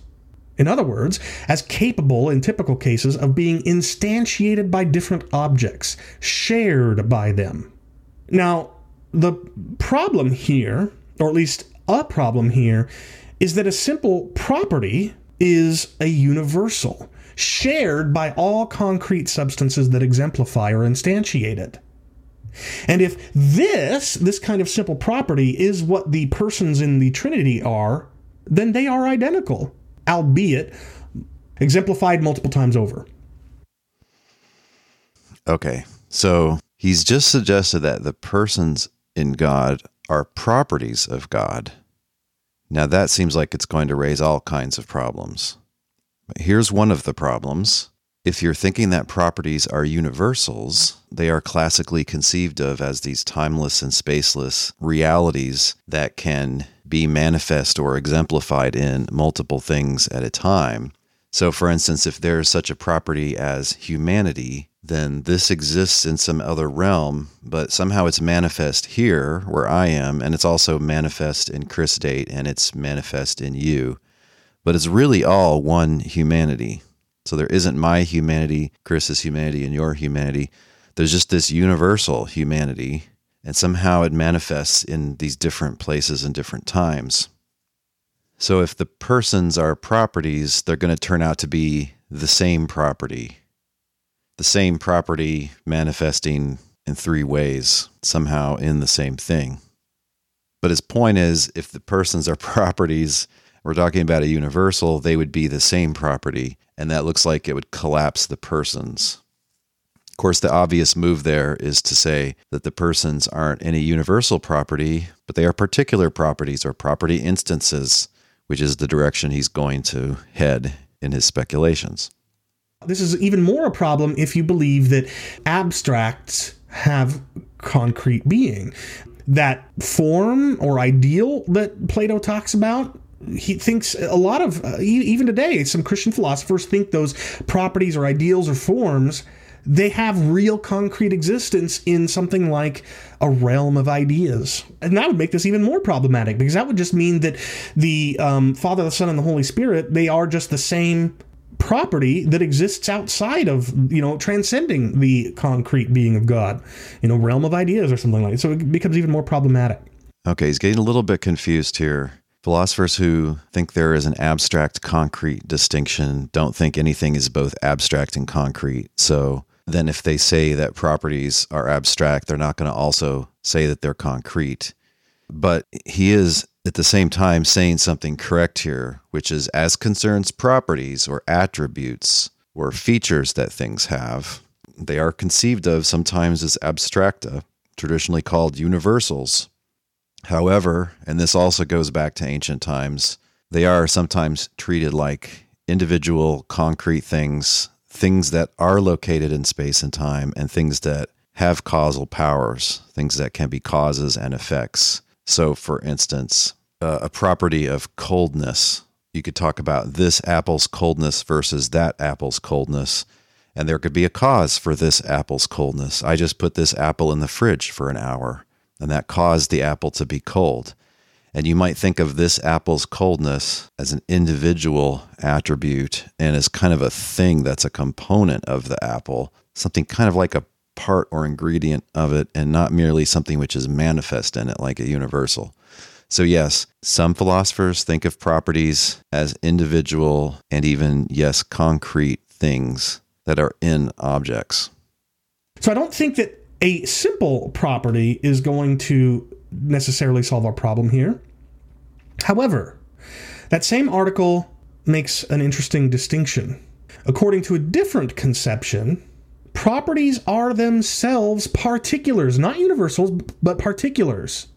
In other words, as capable in typical cases of being instantiated by different objects, shared by them. Now, the problem here, or at least a problem here, is that a simple property is a universal, shared by all concrete substances that exemplify or instantiate it. And if this, this kind of simple property, is what the persons in the Trinity are, then they are identical, albeit exemplified multiple times over. Okay, so he's just suggested that the persons in God are properties of God. Now, that seems like it's going to raise all kinds of problems. But here's one of the problems. If you're thinking that properties are universals, they are classically conceived of as these timeless and spaceless realities that can be manifest or exemplified in multiple things at a time. So, for instance, if there's such a property as humanity, then this exists in some other realm, but somehow it's manifest here where I am, and it's also manifest in Chris Date, and it's manifest in you. But it's really all one humanity. So there isn't my humanity, Chris's humanity, and your humanity. There's just this universal humanity, and somehow it manifests in these different places and different times. So if the persons are properties, they're going to turn out to be the same property the same property manifesting in three ways, somehow in the same thing. But his point is if the persons are [laughs] properties, we're talking about a universal, they would be the same property, and that looks like it would collapse the persons. Of course, the obvious move there is to say that the persons aren't any universal property, but they are particular properties or property instances, which is the direction he's going to head in his speculations. This is even more a problem if you believe that abstracts have concrete being. That form or ideal that Plato talks about he thinks a lot of uh, even today some christian philosophers think those properties or ideals or forms they have real concrete existence in something like a realm of ideas and that would make this even more problematic because that would just mean that the um, father the son and the holy spirit they are just the same property that exists outside of you know transcending the concrete being of god. You know realm of ideas or something like that. So it becomes even more problematic. Okay he's getting a little bit confused here. Philosophers who think there is an abstract concrete distinction don't think anything is both abstract and concrete. So then if they say that properties are abstract they're not going to also say that they're concrete. But he is at the same time saying something correct here, which is as concerns properties or attributes or features that things have, they are conceived of sometimes as abstracta, traditionally called universals. However, and this also goes back to ancient times, they are sometimes treated like individual concrete things, things that are located in space and time, and things that have causal powers, things that can be causes and effects. So, for instance, uh, a property of coldness, you could talk about this apple's coldness versus that apple's coldness, and there could be a cause for this apple's coldness. I just put this apple in the fridge for an hour, and that caused the apple to be cold. And you might think of this apple's coldness as an individual attribute and as kind of a thing that's a component of the apple, something kind of like a part or ingredient of it and not merely something which is manifest in it like a universal. So, yes, some philosophers think of properties as individual and even, yes, concrete things that are in objects. So, I don't think that A simple property is going to necessarily solve our problem here. However, that same article makes an interesting distinction. According to a different conception, properties are themselves particulars, not universals, but particulars.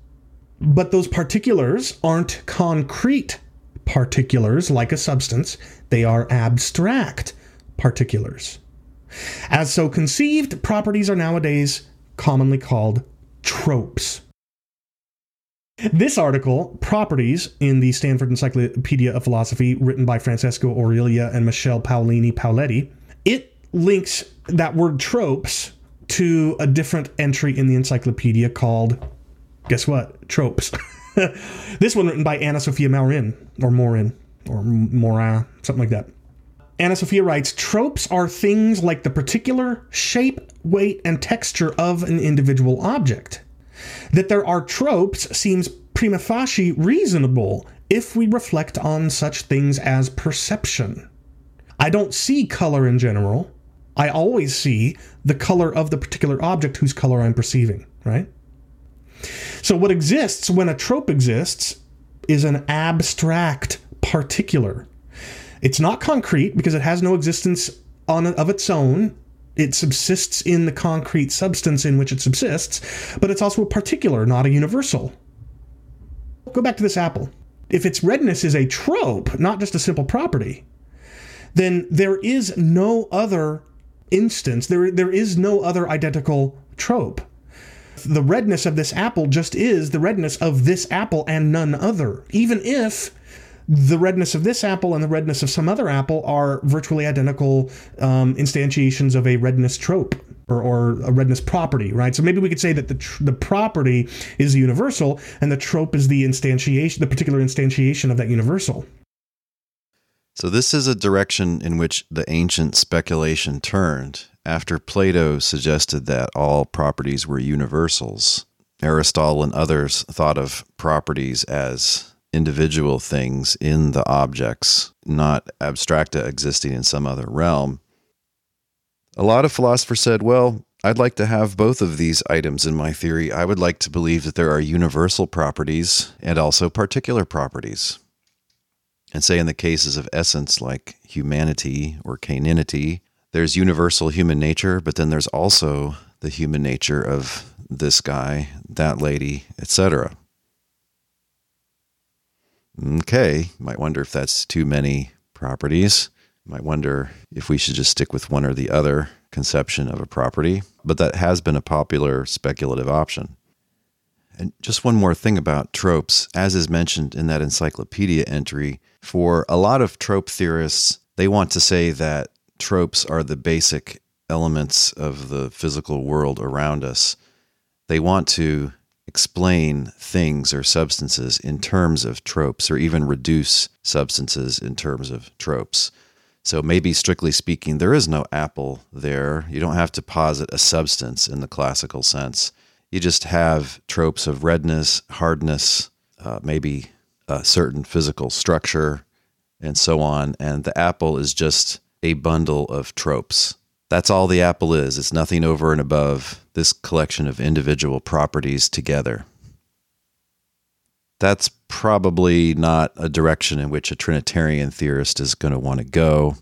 But those particulars aren't concrete particulars like a substance, they are abstract particulars. As so conceived, properties are nowadays commonly called tropes. This article, Properties, in the Stanford Encyclopedia of Philosophy, written by Francesco Orilia and Michelle Paolini Paoletti, it links that word tropes to a different entry in the encyclopedia called, guess what? Tropes. [laughs] this one written by Anna Sophia Maurin, or Maurin, or Maurin, something like that. Anna-Sofia writes Tropes are things like the particular shape, weight, and texture of an individual object. That there are tropes seems prima facie reasonable if we reflect on such things as perception. I don't see color in general. I always see the color of the particular object whose color I'm perceiving, right? So, what exists when a trope exists is an abstract particular. It's not concrete because it has no existence on of its own it subsists in the concrete substance in which it subsists, but it's also a particular, not a universal. Go back to this apple. If its redness is a trope, not just a simple property, then there is no other instance, there, there is no other identical trope. The redness of this apple just is the redness of this apple and none other, even if the redness of this apple and the redness of some other apple are virtually identical um, instantiations of a redness trope or, or, a redness property, right? So maybe we could say that the tr- the property is universal and the trope is the instantiation, the particular instantiation of that universal. So this is a direction in which the ancient speculation turned after Plato suggested that all properties were universals. Aristotle and others thought of properties as individual things in the objects, not abstracta existing in some other realm. A lot of philosophers said, well, I'd like to have both of these items in my theory. I would like to believe that there are universal properties and also particular properties. And say in the cases of essence like humanity or caninity, there's universal human nature, but then there's also the human nature of this guy, that lady, etc. Okay, might wonder if that's too many properties. Might wonder if we should just stick with one or the other conception of a property, but that has been a popular speculative option. And just one more thing about tropes, as is mentioned in that encyclopedia entry, for a lot of trope theorists, they want to say that tropes are the basic elements of the physical world around us. They want to explain things or substances in terms of tropes or even reduce substances in terms of tropes. So maybe strictly speaking, there is no apple there. You don't have to posit a substance in the classical sense. You just have tropes of redness, hardness, uh, maybe a certain physical structure, and so on. And the apple is just a bundle of tropes. That's all the apple is. It's nothing over and above this collection of individual properties together. That's probably not a direction in which a Trinitarian theorist is going to want to go.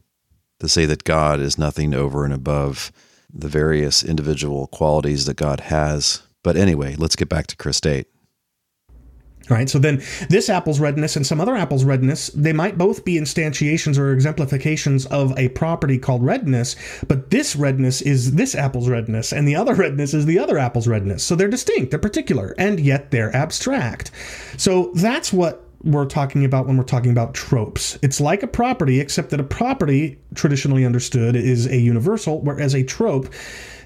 To say that God is nothing over and above the various individual qualities that God has. But anyway, let's get back to Chris Date. Right. So then this apple's redness and some other apple's redness, they might both be instantiations or exemplifications of a property called redness, but this redness is this apple's redness and the other [laughs] redness is the other apple's redness. So they're distinct, they're particular, and yet they're abstract. So that's what we're talking about when we're talking about tropes. It's like a property, except that a property, traditionally understood, is a universal, whereas a trope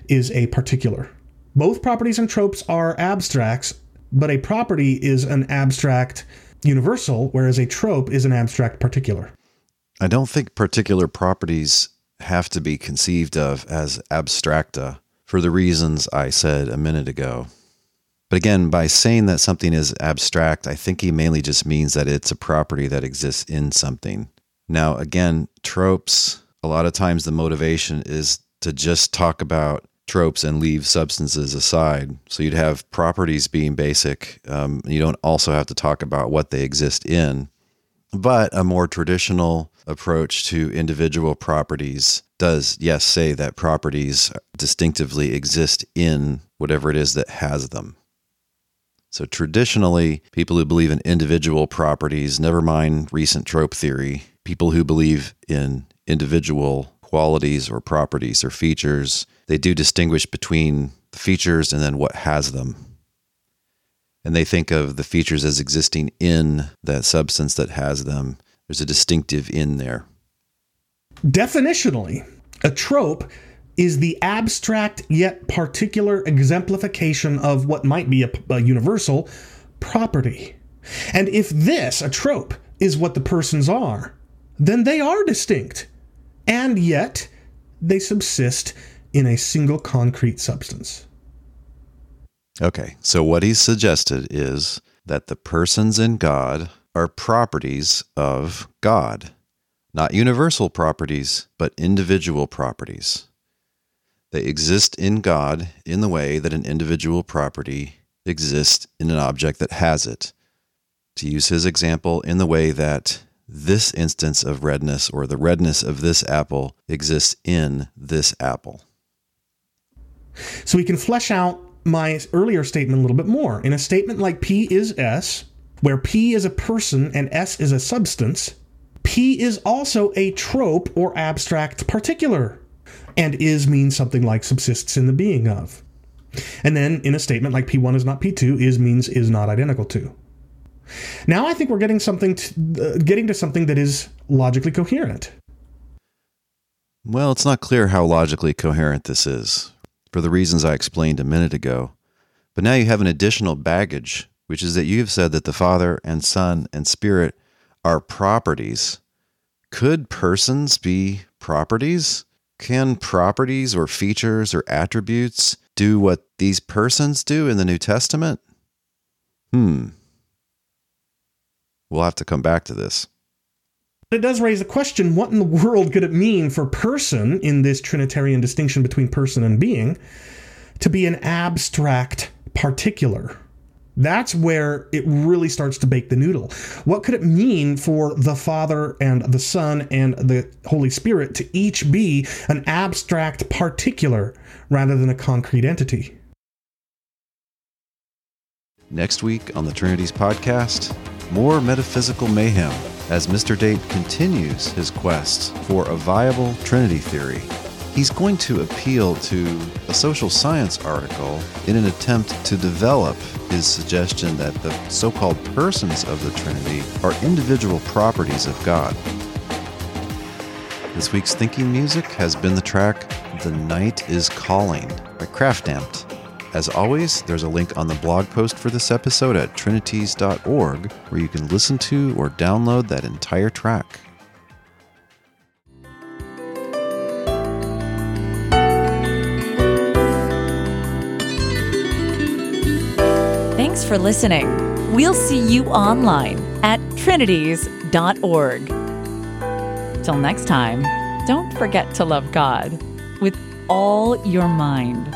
is a particular. Both properties and tropes are abstracts, but a property is an abstract universal, whereas a trope is an abstract particular. I don't think particular properties have to be conceived of as abstracta for the reasons I said a minute ago. But again, by saying that something is abstract, I think he mainly just means that it's a property that exists in something. Now, again, tropes, a lot of times the motivation is to just talk about tropes and leave substances aside. So you'd have properties being basic. Um, you don't also have to talk about what they exist in. But a more traditional approach to individual properties does, yes, say that properties distinctively exist in whatever it is that has them. So traditionally, people who believe in individual properties, never mind recent trope theory, people who believe in individual qualities or properties or features, they do distinguish between the features and then what has them. And they think of the features as existing in that substance that has them. There's a distinctive in there. Definitionally, a trope is the abstract yet particular exemplification of what might be a, a, universal property. And if this, a trope, is what the persons are, then they are distinct. And yet, they subsist in a single concrete substance. Okay, so what he's suggested is that the persons in God are properties of God, not universal properties, but individual properties. They exist in God in the way that an individual property exists in an object that has it. To use his example, in the way that this instance of redness or the redness of this apple exists in this apple. So we can flesh out my earlier statement a little bit more. In a statement like P is S, where P is a person and S is a substance, P is also a trope or abstract particular and is means something like subsists in the being of. And then in a statement like P1 is not P2, is means is not identical to. Now I think we're getting something to, uh, getting to something that is logically coherent. Well, it's not clear how logically coherent this is, for the reasons I explained a minute ago. But now you have an additional baggage, which is that you have said that the Father and Son and Spirit are properties. Could persons be properties? Can properties or features or attributes do what these persons do in the New Testament? Hmm. We'll have to come back to this. It does raise the question what in the world could it mean for person in this Trinitarian distinction between person and being to be an abstract particular? That's where it really starts to bake the noodle. What could it mean for the Father and the Son and the Holy Spirit to each be an abstract particular rather than a concrete entity? Next week on the Trinities podcast, more metaphysical mayhem as Mr. Date continues his quest for a viable Trinity theory. He's going to appeal to a social science article in an attempt to develop his suggestion that the so called persons of the Trinity are individual properties of God. This week's thinking music has been the track The Night is Calling by Kraftamt. As always, there's a link on the blog post for this episode at trinities.org where you can listen to or download that entire track. Thanks for listening. We'll see you online at trinities.org. Till next time, don't forget to love God with all your mind